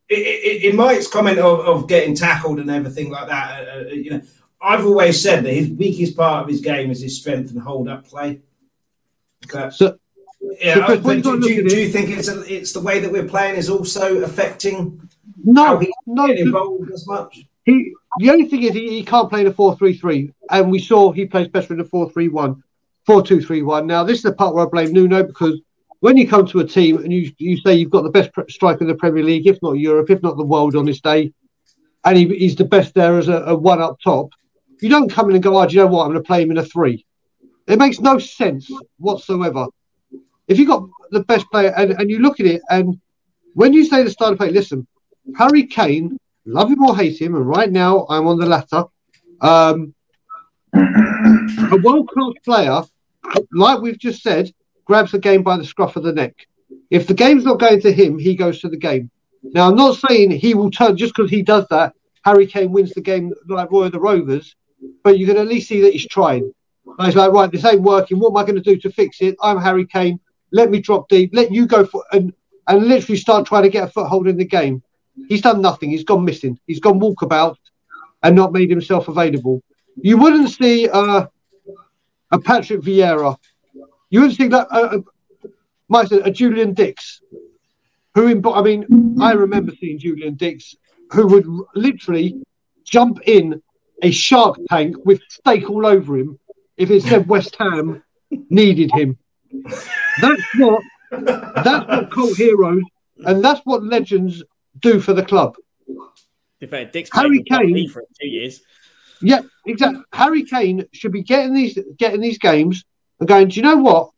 In Mike's comment of, of getting tackled and everything like that, uh, uh, you know, I've always said that his weakest part of his game is his strength and hold up play. But, so, yeah, so but do, do, do, you think it's a, it's the way that we're playing is also affecting? No, no, involved as much. He the only thing is he, he can't play in a four three three, and we saw he plays better in a four three one four two three one. Now this is the part where I blame Nuno because when you come to a team and you you say you've got the best striker in the Premier League, if not Europe, if not the world on this day, and he, he's the best there as a, a, one up top, you don't come in and go, "Oh, do you know what? I'm going to play him in a three. It makes no sense whatsoever. If you've got the best player and, and you look at it, and when you say the starting play, listen, Harry Kane, love him or hate him, and right now I'm on the latter. Um, a world class player, like we've just said, grabs the game by the scruff of the neck. If the game's not going to him, he goes to the game. Now, I'm not saying he will turn just because he does that. Harry Kane wins the game like Roy of the Rovers, but you can at least see that he's trying. And he's like, right, this ain't working. What am I going to do to fix it? I'm Harry Kane. Let me drop deep. Let you go for and and literally start trying to get a foothold in the game. He's done nothing. He's gone missing. He's gone walkabout and not made himself available. You wouldn't see uh, a Patrick Vieira. You wouldn't see that. Uh, uh, say a Julian Dicks, who in, I mean, I remember seeing Julian Dicks, who would literally jump in a shark tank with steak all over him if it said West Ham needed him. That's what that's what cult heroes and that's what legends do for the club. Dick's Harry Kane for two years. Yeah, exactly. Harry Kane should be getting these getting these games and going. Do you know what?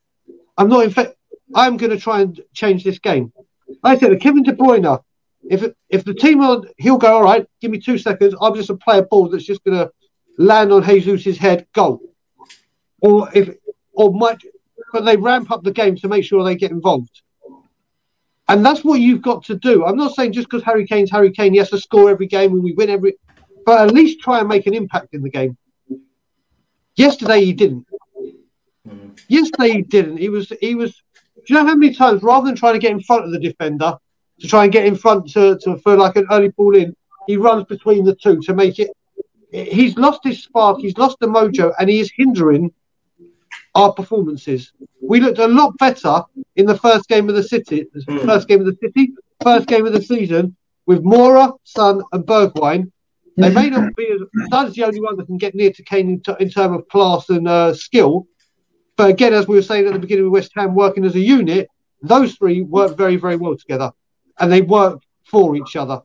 I'm not in fact. I'm going to try and change this game. I said, Kevin De Bruyne. If if the team on, he'll go. All right, give me two seconds. I'm just a player ball that's just going to land on Jesus's head. Goal. Or if or might, but they ramp up the game to make sure they get involved. And that's what you've got to do. I'm not saying just because Harry Kane's Harry Kane, he has to score every game and we win every but at least try and make an impact in the game. Yesterday he didn't. Mm. Yesterday he didn't. He was he was. Do you know how many times rather than trying to get in front of the defender to try and get in front to, to for like an early ball in, he runs between the two to make it he's lost his spark, he's lost the mojo, and he is hindering our performances. We looked a lot better in the first game of the city, Hmm. first game of the city, first game of the season with Moura, Son, and Bergwijn. They may not be as Son's the only one that can get near to Kane in, t- in terms of class and uh, skill. But again, as we were saying at the beginning with West Ham working as a unit, those three work very, very well together. And they work for each other.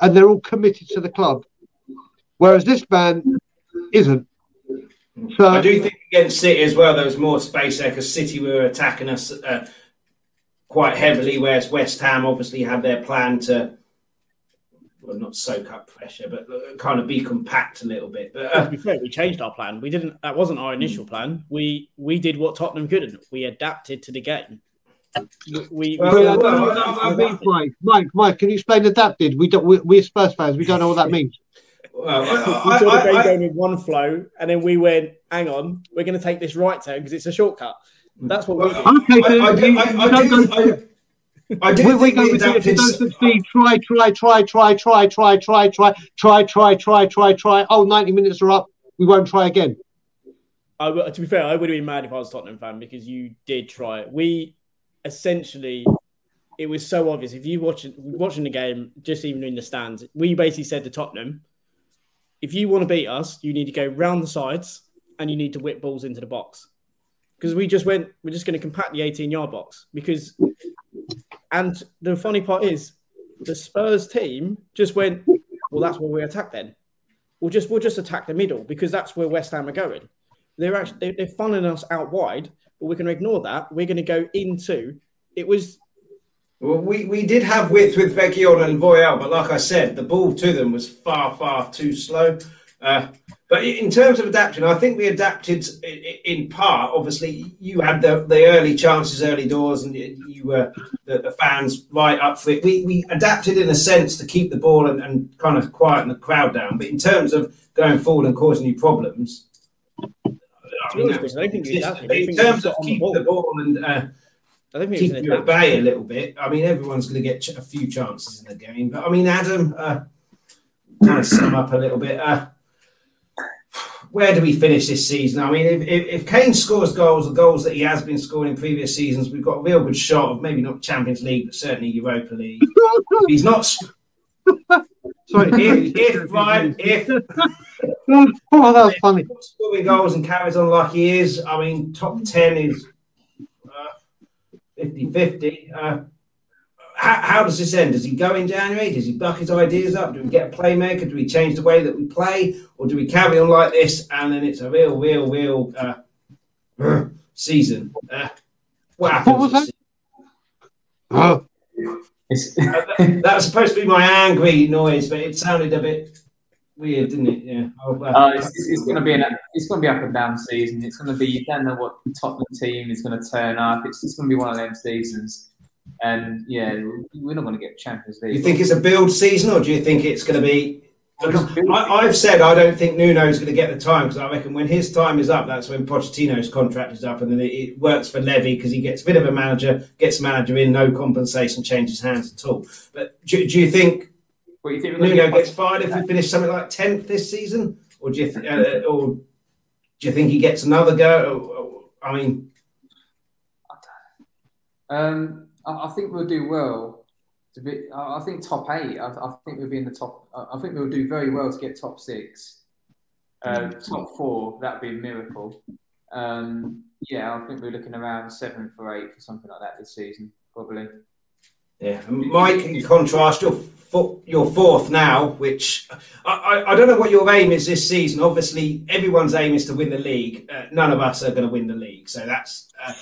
And they're all committed to the club. Whereas this man isn't. So I do think against City as well, there was more space there because City were attacking us uh, quite heavily, whereas West Ham obviously had their plan to, well, not soak up pressure, but uh, kind of be compact a little bit. But to uh, be fair, we changed our plan. We didn't. That wasn't our initial plan. We we did what Tottenham couldn't. We adapted to the game. We, Well, But I well, well, I- that Mike. Mike, Mike, can you explain adapted? We don't. We, we're Spurs fans. We don't know what that means. well, we I, saw the game I, I, going in one flow, and then we went, "Hang on, we're going to take this right turn because it's a shortcut." That's what we Well, did. Okay, so I, I, you, I, I don't go. I, I do we, we think go we with it. If adapted. don't succeed, try, try, try, try, try, try, try, try, try, try, try, try, try. Oh, 90 minutes are up. We won't try again. I, to be fair, I would have been mad if I was a Tottenham fan because you did try it. We essentially, it was so obvious. If you watch watching the game, just even in the stands, we basically said to Tottenham, if you want to beat us, you need to go round the sides and you need to whip balls into the box. Because we just went, we're just going to compact the 18 yard box. Because, and the funny part is, the Spurs team just went, well, that's where we attack then. We'll just we'll just attack the middle because that's where West Ham are going they're actually they- they're funneling us out wide, but we're going to ignore that. We're going to go into. It was Well, we, we did have width with Vecchion and Royal, but like I said, the ball to them was far, far too slow. Uh, but in terms of adapting, I think we adapted in part. Obviously, you had the, the early chances, early doors, and you were the, the fans right up for it. We, we adapted in a sense to keep the ball and, and kind of quieten the crowd down. But in terms of going forward and causing you problems, I To be mean, honest, Chris, I don't think we. I in think terms of got on the ball. the ball and uh, I don't think it keep you at bay a little bit. I mean, everyone's going to get ch- a few chances in the game, but I mean, Adam, uh, kind of sum up a little bit. Uh, where do we finish this season? I mean, if, if, if Kane scores goals, the goals that he has been scoring in previous seasons, we've got a real good shot of maybe not Champions League, but certainly Europa League. He's not. Sorry. If, if right, if oh, that was funny. scoring goals and carries on like he is, I mean, top 10 is uh, 50 50. Uh, how, how does this end? Does he go in January? Does he buck his ideas up? Do we get a playmaker? Do we change the way that we play? Or do we carry on like this and then it's a real, real, real uh, season? Uh, what happens? What was this Oh, Uh, that, that was supposed to be my angry noise, but it sounded a bit weird, didn't it? Yeah. Oh, uh, it's, it's, it's going to be an it's going to be up and down season. It's going to be you don't know what the Tottenham team is going to turn up. It's just going to be one of them seasons, and yeah, we're not going to get Champions League. You think it's a build season, or do you think it's going to be? I, I've said I don't think Nuno's going to get the time because I reckon when his time is up, that's when Pochettino's contract is up, and then it, it works for Levy because he gets rid of a manager, gets a manager in, no compensation, changes hands at all. But do, do you think What, you think we're going to Nuno get gets fired if we finish something like tenth this season, or do you th- uh, or do you think he gets another go? Or- or- I mean, Um, I, I think we'll do well. To be, I I think top eight. I, I think we'll be in the top. I I think we'll do very well to get top six. Uh, top four, that'd be a miracle. Um, yeah, I think we're looking around seventh or eighth or something like that this season, probably. Yeah, and Mike. In contrast, you're you're fourth now, which I, I, I don't know what your aim is this season. Obviously, everyone's aim is to win the league. Uh, none of us are going to win the league, so that's uh,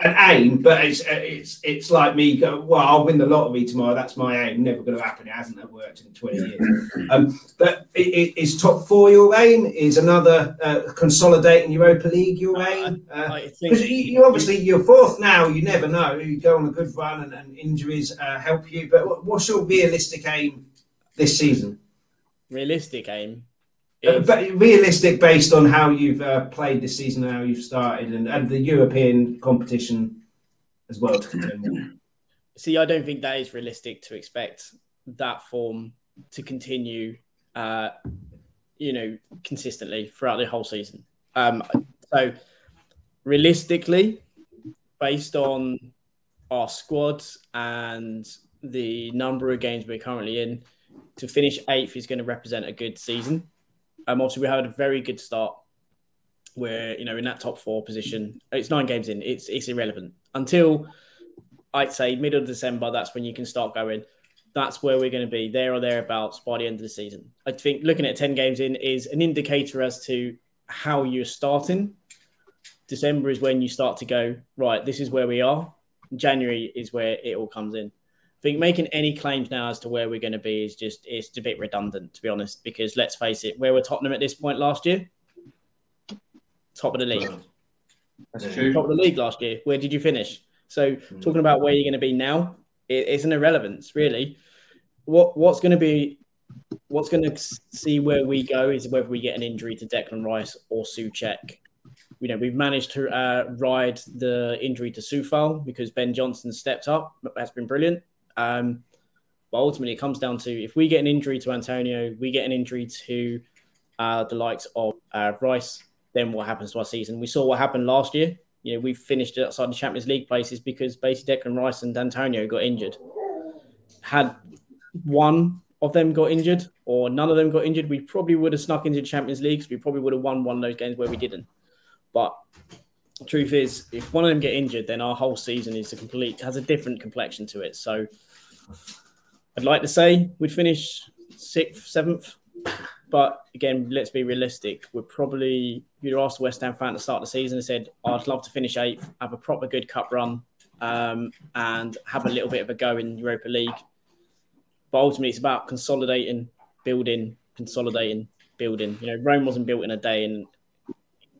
an aim. But it's uh, it's it's like me go. Well, I'll win the lottery tomorrow. That's my aim. Never going to happen. It hasn't worked in twenty years. Um, but i- i- is top four your aim? Is another uh, consolidating Europa League your aim? Uh, I because you, you obviously you're fourth now. You never know. You go on a good run, and, and injuries uh, help you. But what's your realistic aim this season? realistic aim. Uh, but realistic based on how you've uh, played this season, and how you've started, and, and the European competition as well to contend. See, I don't think that is realistic to expect that form to continue uh, you know, consistently throughout the whole season. Um, so realistically, based on our squad and the number of games we're currently in, to finish eighth is going to represent a good season. Um, obviously, we had a very good start. We're you know in that top four position. It's nine games in. It's it's irrelevant until I'd say middle of December. That's when you can start going. That's where we're going to be there or thereabouts by the end of the season. I think looking at ten games in is an indicator as to how you're starting. December is when you start to go right. This is where we are. January is where it all comes in think making any claims now as to where we're going to be is just it's a bit redundant to be honest. Because let's face it, where were Tottenham at this point last year? Top of the league. That's true. Top of the league last year. Where did you finish? So Hmm. talking about where you're going to be now, it, it's an irrelevance really. What what's going to be what's going to see where we go is whether we get an injury to Declan Rice or Soucek. You know, we've managed to uh, ride the injury to Coufal because Ben Johnson stepped up. That's been brilliant. Um, but ultimately, it comes down to if we get an injury to Antonio, we get an injury to uh, the likes of uh, Rice, then what happens to our season? We saw what happened last year. You know, we finished outside the Champions League places because basically Declan Rice and Antonio got injured. Had one of them got injured or none of them got injured, we probably would have snuck into the Champions League. We probably would have won one of those games where we didn't. But truth is, if one of them get injured, then our whole season is a complete has a different complexion to it. So I'd like to say we'd finish sixth, seventh, but again, let's be realistic. We're probably you'd asked West Ham fan to start the season and said, "I'd love to finish eighth, have a proper good cup run, um, and have a little bit of a go in Europa League." But ultimately, it's about consolidating, building, consolidating, building. You know, Rome wasn't built in a day, and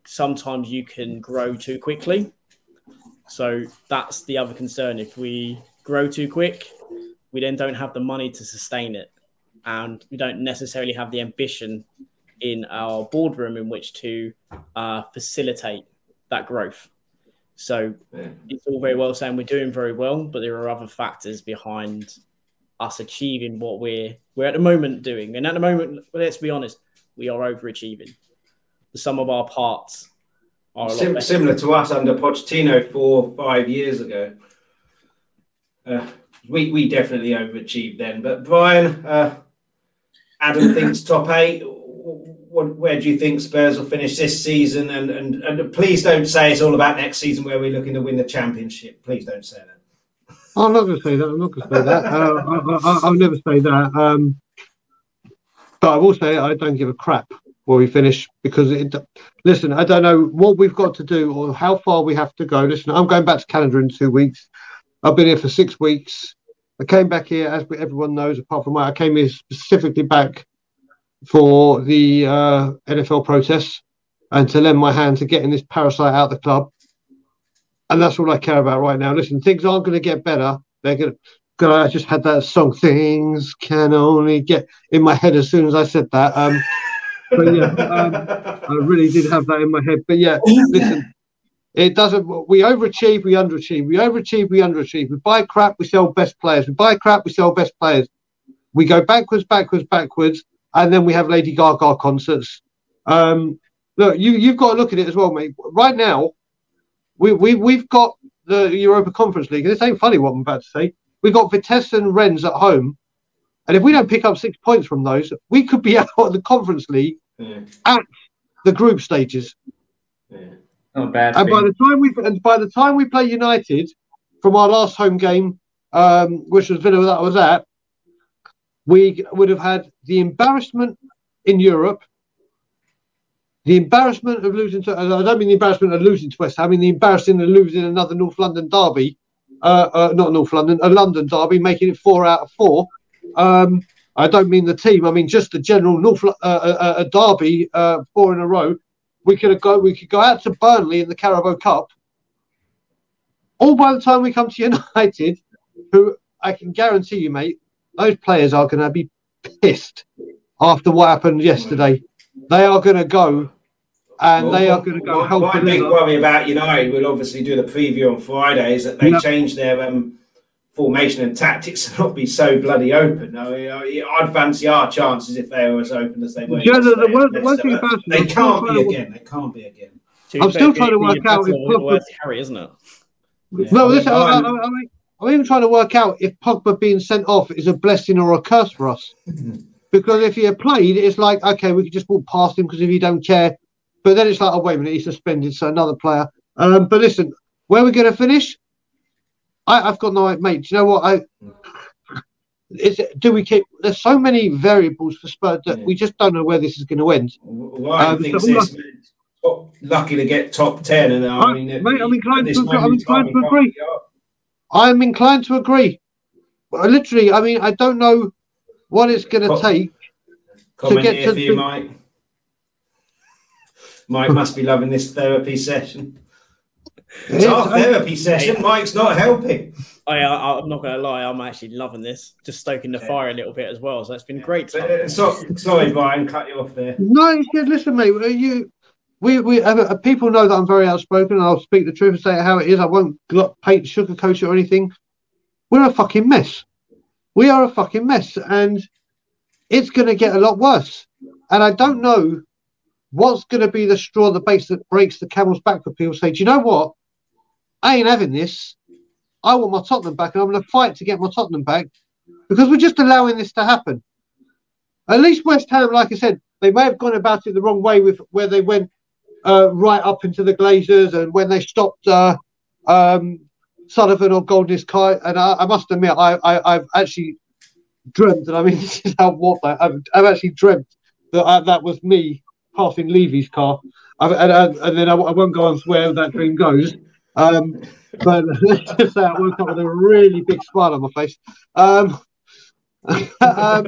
sometimes you can grow too quickly. So that's the other concern. If we grow too quick, we then don't have the money to sustain it. And we don't necessarily have the ambition in our boardroom in which to uh, facilitate that growth. So Yeah. it's all very well saying we're doing very well, but there are other factors behind us achieving what we're we're at the moment doing. And at the moment, let's be honest, we are overachieving. The sum of our parts are Sim- similar to us under Pochettino four five years ago. Uh, we we definitely overachieved then. But Brian, uh, Adam thinks top eight. What, where do you think Spurs will finish this season? And, and and please don't say it's all about next season where we're looking to win the championship. Please don't say that. I'm not going to say that. I'm not going to say that. Uh, I, I, I'll never say that. Um, but I will say I don't give a crap where we finish because it. Listen, I don't know what we've got to do or how far we have to go. Listen, I'm going back to Canada in two weeks. I've been here for six weeks. I came back here, as everyone knows, apart from my, I came here specifically back for the uh, NFL protests and to lend my hand to getting this parasite out of the club. And that's all I care about right now. Listen, things aren't going to get better. They're going to. God, I just had that song. Things can only get in my head as soon as I said that. Um, but yeah, um, I really did have that in my head. But yeah, listen, it doesn't. We overachieve, we underachieve. We overachieve, we underachieve. We buy crap, we sell best players. We buy crap, we sell best players. We go backwards, backwards, backwards, and then we have Lady Gaga concerts. Um, look, you you've got to look at it as well, mate. Right now, we we we've got the Europa Conference League. And this ain't funny what I'm about to say. We've got Vitesse and Rennes at home. And if we don't pick up six points from those, we could be out of the Conference League Yeah, at the group stages. yeah. Not bad. And by the time we and by the time we play United from our last home game, um, which was Villa that I was at, we would have had the embarrassment in Europe, the embarrassment of losing to I don't mean the embarrassment of losing to West Ham, I mean the embarrassing of losing another North London derby, uh, uh, not North London, a London derby, making it four out of four. Um, I don't mean the team. I mean just the general North uh, uh, uh, derby, uh, four in a row. We could go. We could go out to Burnley in the Carabao Cup. All by the time we come to United, who I can guarantee you, mate, those players are going to be pissed after what happened yesterday. They are going to go, and they are going to go My- help My big worry about United, we'll obviously do the preview on Friday, is that they changed their um, formation and tactics to not be so bloody open. I mean, I'd fancy our chances if they were as open as they were. Yeah, the, the, one, the one thing about they can't be again. They can't be again. I'm still trying to work out if Pogba, Harry, isn't it? Yeah. Well, listen, I, I, I, mean, I'm even trying to work out if Pogba being sent off is a blessing or a curse for us. because if he had played, it's like okay, we could just walk past him because if you don't care. But then it's like, oh wait a minute, he's suspended, so another player. Um, but listen, where are we going to finish? I, have got no idea, mate. Do you know what? I is it, do we keep? There's so many variables for Spurs that yeah. we just don't know where this is going to end. Well, I um, think so this, lucky to get top ten, and I, mean, mate, I'm inclined to, I'm inclined to agree. I'm inclined to agree. Literally, I mean, I don't know what it's going to take to get to. You, Mike. Mike must be loving this therapy session. It's our therapy session. Mike's not helping. I, I, am not going to lie. I'm actually loving this. Just stoking the fire a little bit as well. So it's been great. Uh, so, sorry, Brian, cut you off there. No, it's good. Listen, mate. You, we, we, uh, people know that I'm very outspoken. I'll speak the truth and say it how it is. I won't paint, sugarcoat it or anything. We're a fucking mess. We are a fucking mess, and it's going to get a lot worse. And I don't know what's going to be the straw the base that breaks the camel's back for people. Say, do you know what? I ain't having this. I want my Tottenham back, and I'm going to fight to get my Tottenham back because we're just allowing this to happen. At least West Ham, like I said, they may have gone about it the wrong way with where they went uh, right up into the Glazers and when they stopped uh, um, Sullivan or Golden's Kai. And I, I must admit, I, I, have actually dreamt, and I mean, this is how what I've, I've actually dreamt that I, that was me passing Levy's car. and, and, and, then I, I, won't go on where that dream goes. Um, but just I woke up with a really big smile on my face. Um, um,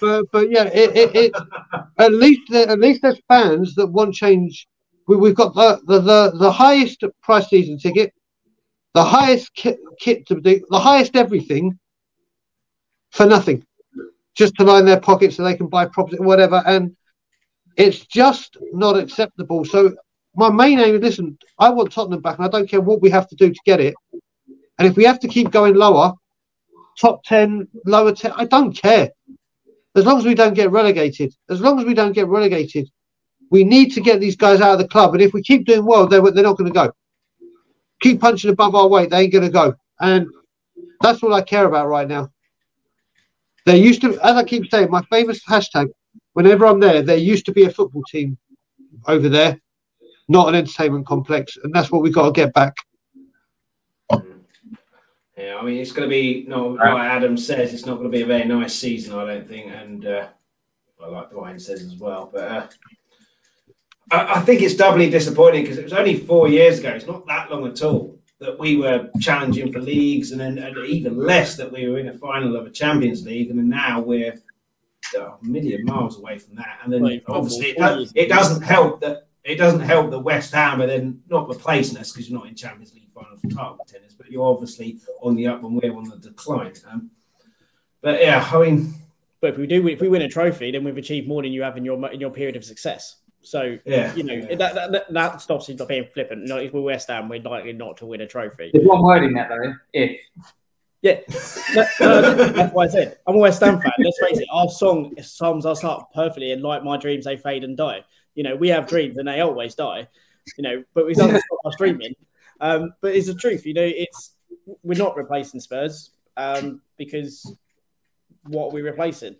but, but yeah, it, it, it, at least at least there's fans that want change. We, have got the, the, the, the highest price season ticket, the highest kit, kit to the, the highest everything for nothing, just to line their pockets so they can buy property, whatever. And it's just not acceptable. So my main aim is listen, I want Tottenham back, and I don't care what we have to do to get it. And if we have to keep going lower, top 10, lower 10, I don't care. As long as we don't get relegated, as long as we don't get relegated, we need to get these guys out of the club. And if we keep doing well, they're, they're not going to go. Keep punching above our weight, they ain't going to go. And that's all I care about right now. There used to, as I keep saying, my famous hashtag, whenever I'm there, there used to be a football team over there not an entertainment complex, and that's what we've got to get back. Yeah, I mean, it's going to be no, like Adam says, it's not going to be a very nice season, I don't think, and uh, I like Brian says as well. But uh, I, I, think it's doubly disappointing because it was only four years ago. It's not that long at all that we were challenging for leagues, and then and even less that we were in a final of a Champions League, and then now we're a million miles away from that. And then obviously it, does, it doesn't help that it doesn't help that West Ham are then not replacing us because you're not in Champions League final for title contenders, but you're obviously on the up and we're on the decline. Um, but yeah, I mean, but if we do, if we win a trophy, then we've achieved more than you have in your in your period of success. So yeah, you know yeah. that, that that stops you not being flippant. You know, if we're West Ham, we're likely not to win a trophy. There's one word in that though. If yeah, no, no, that's why I said I'm a West Ham fan. Let's face it, our song sums us up perfectly, and like my dreams, they fade and die. You know, we have dreams and they always die. You know, but we don't stop us dreaming. Um, but it's the truth. You know, it's we're not replacing Spurs um, because what are we replacing?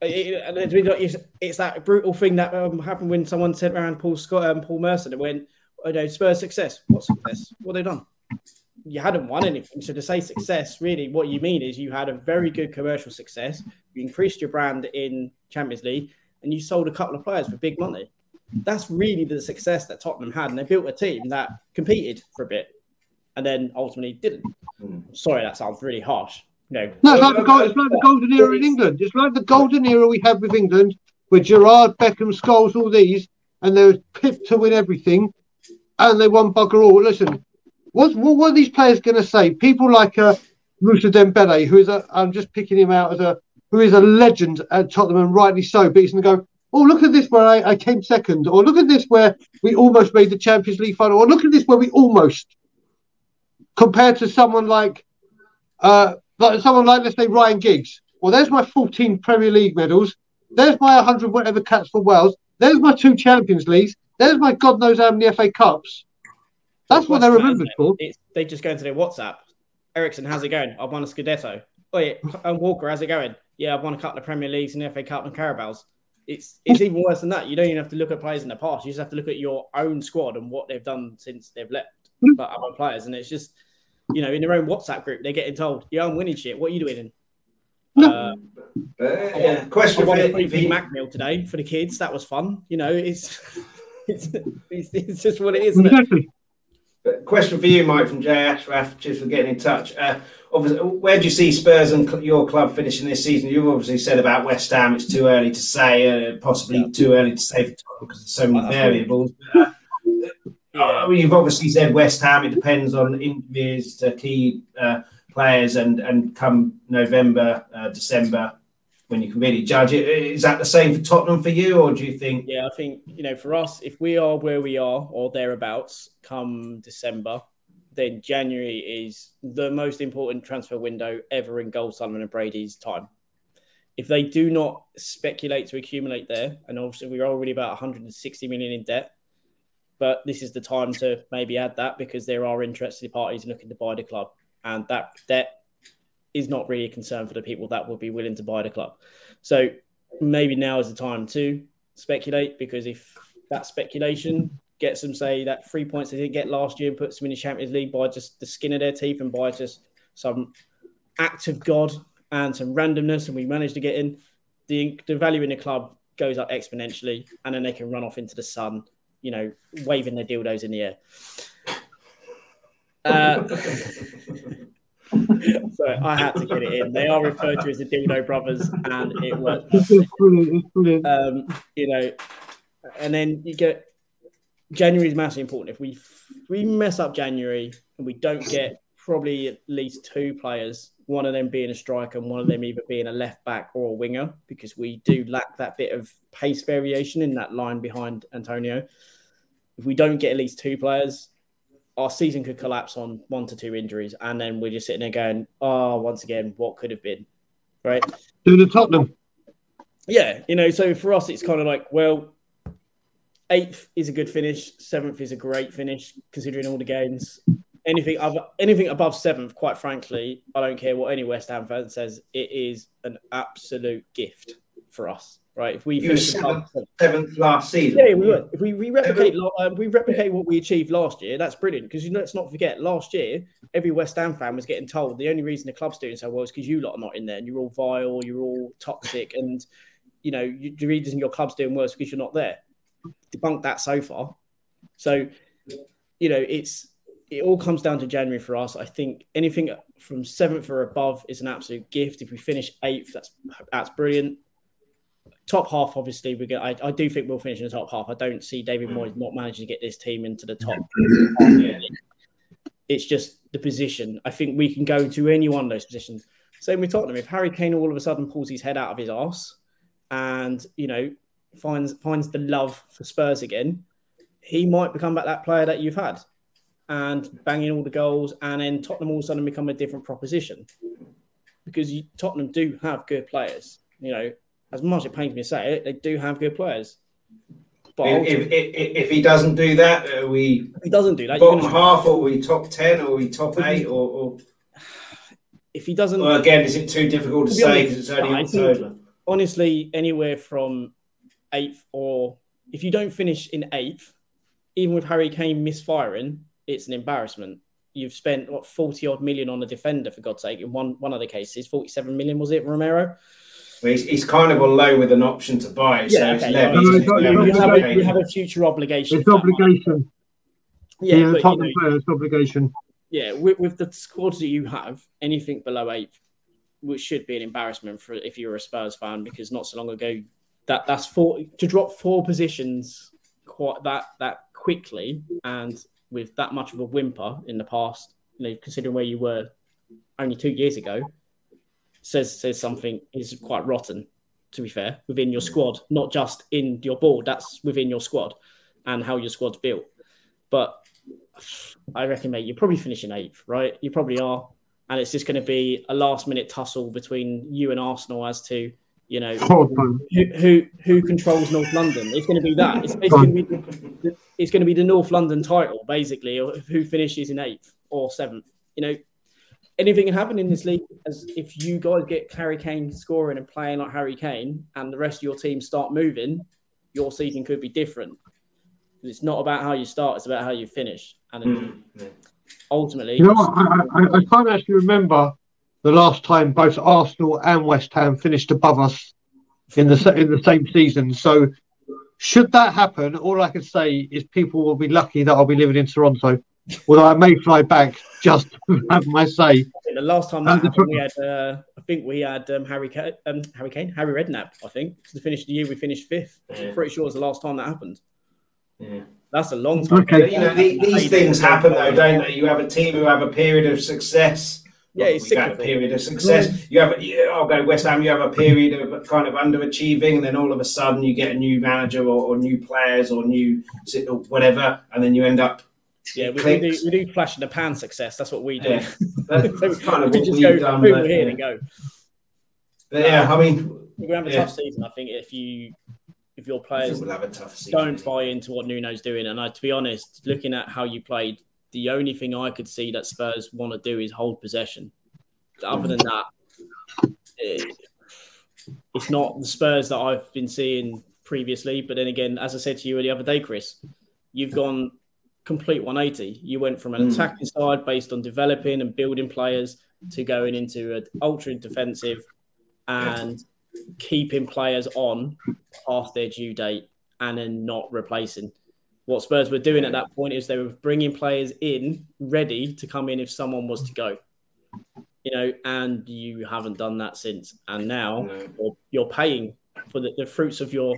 It, it's that brutal thing that um, happened when someone sent around Paul Scott and um, Paul Merson and went, "Oh no, Spurs success. What success? What they done? You hadn't won anything. So to say success, really, what you mean is you had a very good commercial success. You increased your brand in Champions League, and you sold a couple of players for big money. That's really the success that Tottenham had, and they built a team that competed for a bit, and then ultimately didn't. Mm. Sorry, that sounds really harsh. No, no, it's like, the, it's like the golden era in England. It's like the golden era we had with England, with Gerrard, Beckham, Scholes, all these, and they were pipped to win everything, and they won bugger all. Listen, what what are these players going to say? People like uh, Moussa Dembele, who is a, I'm just picking him out as a who is a legend at Tottenham and rightly so, but he's going to go, oh, look at this where I, I, came second, or look at this where we almost made the Champions League final, or look at this where we almost, compared to someone like uh, like someone like let's say Ryan Giggs. Well, there's my 14 Premier League medals. There's my 100 whatever caps for Wales. There's my two Champions Leagues. There's my God knows how many FA Cups. That's what they're remembered for. They just go into their WhatsApp. Eriksen, how's it going? I've won a Scudetto. Oh yeah, and Walker, how's it going? Yeah, I've won a couple of Premier Leagues and the FA Cup and Carabaos. It's it's even worse than that. You don't even have to look at players in the past. You just have to look at your own squad and what they've done since they've left. But other players, and it's just you know in their own WhatsApp group, they're getting told, "Yeah, I'm winning shit. What are you doing?" Uh, yeah. Question I won a for free you. Big Mac meal today for the kids. That was fun. You know, it's it's, it's, it's just what it is. Isn't it? Question for you, Mike, from Jay Ashraf. Cheers for getting in touch. Uh, obviously, where do you see Spurs and cl- your club finishing this season? You've obviously said about West Ham. It's too early to say. Uh, possibly Yeah. too early to say for Tottenham because there's so many Uh, variables. But, uh, Yeah. I mean, you've obviously said West Ham. It depends on injuries to key uh, players, and and come November, uh, December, when you can really judge it. Is that the same for Tottenham for you, or do you think? Yeah, I think you know, for us, if we are where we are or thereabouts come December, then January is the most important transfer window ever in Gold Sullivan and Brady's time. If they do not speculate to accumulate there, and obviously we're already about 160 million in debt, but this is the time to maybe add that because there are interested parties looking to buy the club, and that debt is not really a concern for the people that would be willing to buy the club. So maybe now is the time to speculate because if that speculation gets them, say, that three points they didn't get last year and puts them in the Champions League by just the skin of their teeth and by just some act of God and some randomness, and we manage to get in, the, the value in the club goes up exponentially, and then they can run off into the sun, you know, waving their dildos in the air. Uh, so I had to get it in. They are referred to as the Dildo Brothers, and it worked. It's, it's brilliant. It's brilliant. Um, you know, and then you get January is massively important. If we if we mess up January and we don't get probably at least two players, one of them being a striker and one of them either being a left back or a winger, because we do lack that bit of pace variation in that line behind Antonio. If we don't get at least two players, our season could collapse on one to two injuries, and then we're just sitting there going, "Oh, once again, what could have been?" Right? Doing the Tottenham. Yeah, you know, so for us, it's kind of like, well, eighth is a good finish, seventh is a great finish, considering all the games. Anything other, anything above seventh, quite frankly, I don't care what any West Ham fan says. It is an absolute gift for us, right? If we You were finish above seventh, seventh last season. yeah, we would. If we, we replicate uh, we replicate what we achieved last year, that's brilliant. Because you know, let's not forget, last year every West Ham fan was getting told the only reason the club's doing so well is because you lot are not in there, and you're all vile, you're all toxic, and you know you, the reason your club's doing worse because you're not there. Debunked that so far. So, you know, it's it all comes down to January for us. I think anything from seventh or above is an absolute gift. If we finish eighth, that's that's brilliant top half, obviously, we get. I, I do think we'll finish in the top half. I don't see David Moyes not managing to get this team into the top. It's just the position. I think we can go to any one of those positions. Same with Tottenham. If Harry Kane all of a sudden pulls his head out of his arse and you know finds finds the love for Spurs again, he might become back that player that you've had and banging all the goals, and then Tottenham all of a sudden become a different proposition because you, Tottenham do have good players. You know, as much as it pains me to say it, they do have good players. But If, if, if, if he doesn't do that, are we he doesn't do that, bottom half, or are we top ten, or are we top eight, or, or if he doesn't, well, again, is it too difficult to To say because it's only October? honestly, anywhere from eighth or if you don't finish in eighth, even with Harry Kane misfiring, it's an embarrassment. You've spent what forty odd million on a defender for God's sake. In one one of the cases, forty seven million was it Romero? Well, he's, he's kind of on low with an option to buy, so Yeah, it's okay, levies. yeah. it's No, no, levies, no, You have, a, you have a future obligation. It's for that money. obligation. Yeah, Yeah, but, you know, player. It's obligation. yeah, with, with the squads that you have, anything below eighth, which should be an embarrassment for if you're a Spurs fan, because not so long ago, that that's four to drop four positions quite that that quickly and with that much of a whimper in the past, you know, considering where you were only two years ago, says says something is quite rotten. To be fair, within your squad, not just in your board, that's within your squad and how your squad's built. But I reckon, mate, you're probably finishing eighth, right? You probably are. and it's just going to be a last minute tussle between you and Arsenal as to you know who who, who controls North London. It's going to be that. It's, it's going to be the, it's going to be the North London title basically, or who finishes in eighth or seventh. You know, anything can happen in this league. As if you guys get Harry Kane scoring and playing like Harry Kane, and the rest of your team start moving, your season could be different. It's not about how you start; it's about how you finish. And Mm, yeah. ultimately, You know what? I, I, I can't actually remember the last time both Arsenal and West Ham finished above us in the in the same season. So, should that happen, all I can say is people will be lucky that I'll be living in Toronto, although I may fly back just to have my say. I think the last time that And happened, we had, uh, I think we had um, Harry, Kane, um, Harry Kane, Harry Redknapp. I think to finish the year, we finished fifth. Yeah. Pretty sure it was the last time that happened. Yeah. That's a long time. Okay. You know, the, these things happen though, don't they? You have a team who have a period of success. Yeah, it's We've a period of success. Mm. You have, yeah, I'll go West Ham. You have a period of kind of underachieving, and then all of a sudden you get a new manager or, or new players or new or whatever, and then you end up. Yeah, we, we, do, we do flash in the pan success. That's what we do. Yeah, that's So kind of we what just we've go done. But, we're here yeah. and go. But yeah, um, I mean, We're having a Yeah. tough season. I think if you if your players we'll have a tough don't buy into what Nuno's doing, and I, to be honest, looking at how you played, the only thing I could see that Spurs want to do is hold possession. Other than that, it, it's not the Spurs that I've been seeing previously. But then again, as I said to you the other day, Chris, you've gone complete 180. You went from an Mm. attacking side based on developing and building players to going into an ultra defensive and keeping players on past their due date and then not replacing. What Spurs were doing at that point is they were bringing players in ready to come in if someone was to go. You know, and you haven't done that since. And now No. you're, you're paying for the, the fruits of your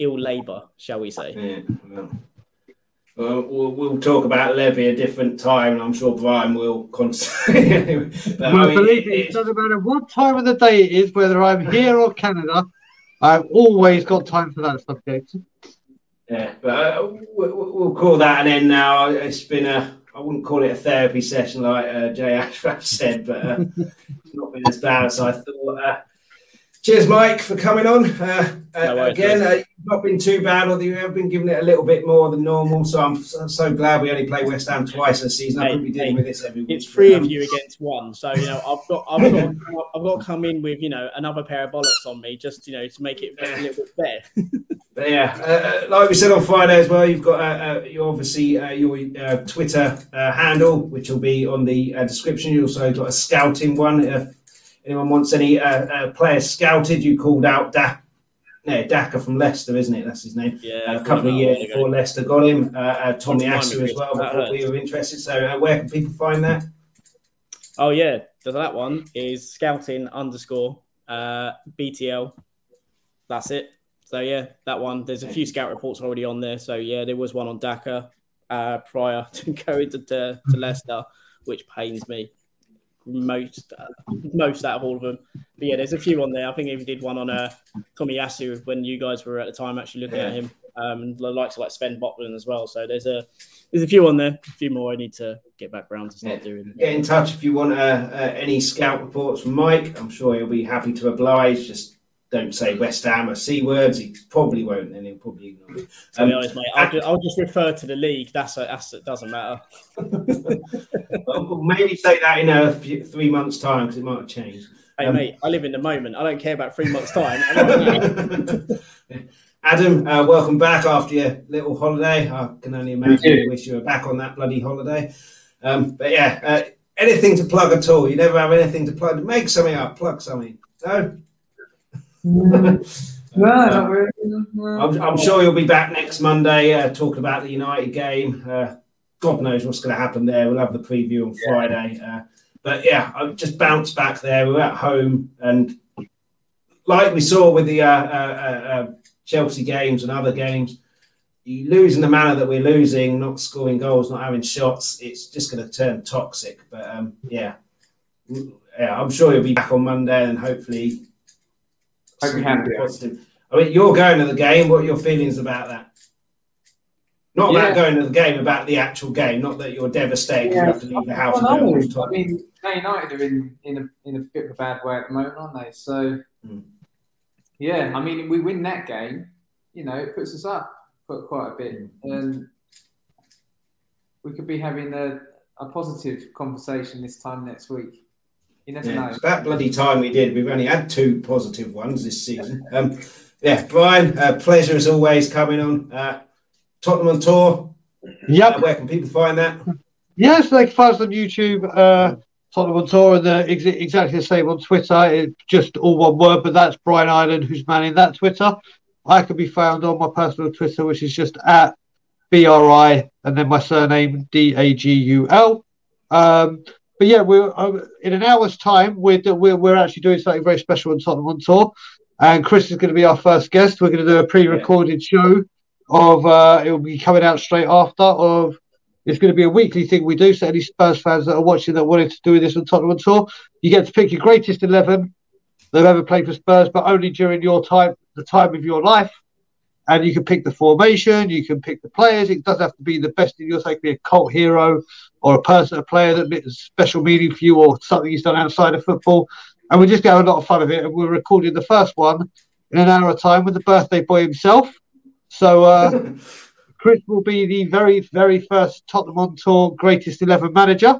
ill labor, shall we say? Yeah, well, well, we'll, we'll talk about Levy a different time, and I'm sure Brian will. Constantly. but, I mean, believe me, it- it doesn't matter what time of the day it is, whether I'm here or Canada, I've always got time for that subject. Yeah, but uh, we'll, call that an end now. It's been a, I wouldn't call it a therapy session like uh, Jay Ashraf said, but uh, it's not been as bad as I thought. Cheers, Mike, for coming on. Uh, uh, No worries, again, uh, you've not been too bad, although you have been giving it a little bit more than normal. So I'm so, so glad we only play West Ham twice this season. I couldn't be dealing with this every week. It's three of you against one, so you know I've got I've got I've got to come in with you know another pair of bollocks on me just you know to make it a little bit fair. But yeah, uh, uh, like we said on Friday as well, you've got uh, uh, you obviously uh, your uh, Twitter uh, handle, which will be on the uh, description. You also got a scouting one. Anyone wants any uh, uh, players scouted, you called out da- no, Daka from Leicester, isn't it? That's his name. Yeah, Uh, a couple of years before Leicester got him. Uh, uh, Tomiyasu as well. Before we were interested. So uh, where can people find that? Oh yeah, so that one is scouting underscore uh, BTL. That's it. So yeah, that one. There's a few scout reports already on there. So yeah, there was one on Daka uh, prior to going to, to, to Leicester, which pains me most uh, most out of all of them. But yeah, there's a few on there. I think even did one on uh, Tomiyasu when you guys were at the time actually looking at him. Um, and the likes of like Sven Botman as well. So there's a there's a few on there. A few more I need to get back round to start Yeah. doing. Get in touch if you want uh, uh, any scout reports from Mike. I'm sure he'll be happy to oblige. Just don't say West Ham or C words. He probably won't, and he'll probably ignore it. To be Um, honest, mate, I'll just, I'll just refer to the league. That's a, that's it doesn't matter. Well, we'll maybe say that in a few, three months' time because it might have changed. Hey, Um, mate, I live in the moment. I don't care about three months' time. I don't know. Adam, uh, welcome back after your little holiday. I can only imagine you. you wish you were back on that bloody holiday. Um, but yeah, uh, anything to plug at all? You never have anything to plug. Make something up. Plug something. No. No, really. I'm, I'm sure you'll be back next Monday uh, talking about the United game. Uh, God knows what's going to happen there. We'll have the preview on Friday. Uh, but yeah, I just bounced back there. We're at home, and like we saw with the uh, uh, uh, uh, Chelsea games and other games, you lose in the manner that we're losing, not scoring goals, not having shots. It's just going to turn toxic. But um, yeah, yeah, I'm sure you'll be back on Monday, and hopefully. Hope you be. positive. I mean, you're going to the game. What are your feelings about that? Not Yeah. about going to the game, about the actual game. Not that you're devastated 'cause you have to leave the house. Well, and go no, I mean, Man United are in, in a in a bit of a bad way at the moment, aren't they? So, Mm. yeah, I mean, if we win that game, you know, it puts us up quite quite a bit, and we could be having a, a positive conversation this time next week. You never Yeah, know. it's about bloody time we did. We've only had two positive ones this season. Um, yeah, Brian, uh, pleasure as always coming on. Uh, Tottenham on tour. Yep. Uh, where can people find that? Yes, they can find us on YouTube, uh, Tottenham on Tour, and the, ex- exactly the same on Twitter. It's just all one word, but that's Brian Island who's manning that Twitter. I can be found on my personal Twitter, which is just at BRI and then my surname D A G U L. Um, but yeah, we're uh, in an hour's time. We're, we're we're actually doing something very special on Tottenham on Tour, and Chris is going to be our first guest. We're going to do a pre-recorded show of uh, it will be coming out straight after of it's going to be a weekly thing we do. So any Spurs fans that are watching that wanted to do this on Tottenham on Tour, you get to pick your greatest eleven that have ever played for Spurs, but only during your time, the time of your life. And you can pick the formation, you can pick the players. It doesn't have to be the best in your side. It be a cult hero or a person, a player that has special meaning for you or something he's done outside of football. And we just get a lot of fun of it. And we're recording the first one in an hour of time with the birthday boy himself. So uh, Chris will be the very, very first Tottenham on tour greatest 11 manager.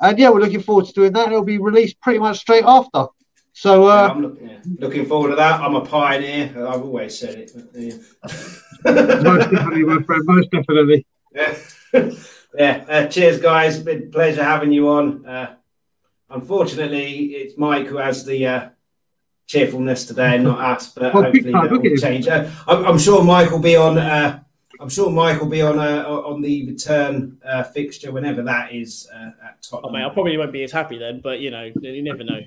And yeah, we're looking forward to doing that. It'll be released pretty much straight after. So, Yeah, uh, I'm look, yeah, looking forward to that. I'm a pioneer. I've always said it. but, most definitely, my friend, most definitely. yeah. yeah. Uh, cheers, guys. Been a pleasure having you on. Uh, unfortunately, it's Mike who has the uh, cheerfulness today, and not us. But Well, hopefully that will change. Uh, I'm, I'm sure Mike will be on. Uh, I'm sure Mike will be on uh, on the return uh, fixture whenever that is uh, at Oh, Tottenham. mate, I probably won't be as happy then, but you know, you never know.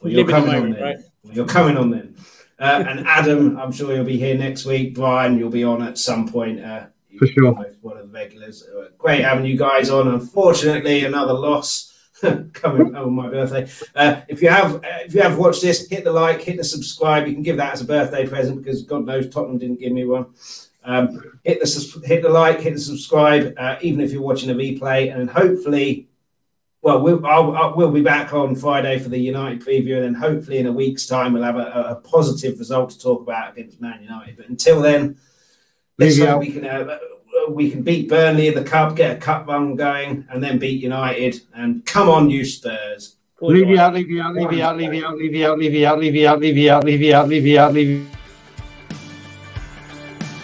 Well, you're Live in the coming on moment, then. right? Well, you're coming on then. Uh, and Adam, I'm sure you'll be here next week. Brian, you'll be on at some point. Uh, For sure. One of the regulars. Uh, Great having you guys on. Unfortunately, another loss coming on my birthday. Uh, if you have, uh, if you have watched this, hit the like, hit the subscribe. You can give that as a birthday present because God knows Tottenham didn't give me one. Um, hit the hit the like, hit the subscribe, uh, even if you're watching a replay, and hopefully, well, we'll I'll, I'll, we'll be back on Friday for the United preview, and then hopefully in a week's time we'll have a, a- a positive result to talk about against Man United. But until then, let's hope we can uh, we can beat Burnley in the cup, get a cup run going, and then beat United. And come on, you Spurs! Leave you out, leave you out, leave you out, leave you out, leave you out, leave you out, leave you out, leave you out, leave you out, leave you out, leave you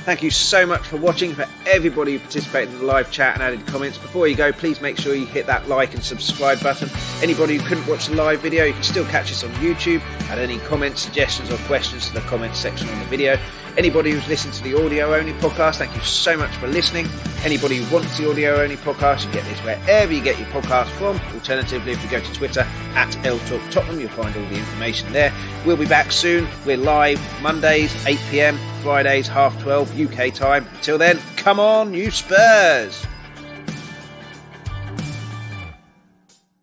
Thank you so much for watching, for everybody who participated in the live chat and added comments. Before you go, please make sure you hit that like and subscribe button. Anybody who couldn't watch the live video, you can still catch us on YouTube. Add any comments, suggestions, or questions to the comments section on the video. Anybody who's listened to the audio only podcast, thank you so much for listening. Anybody who wants the audio only podcast, you get this wherever you get your podcast from. Alternatively, if you go to Twitter at L Talk Tottenham, you'll find all the information there. We'll be back soon. We're live Mondays, 8 pm, Fridays, half 12 UK time. Until then, come on, you Spurs!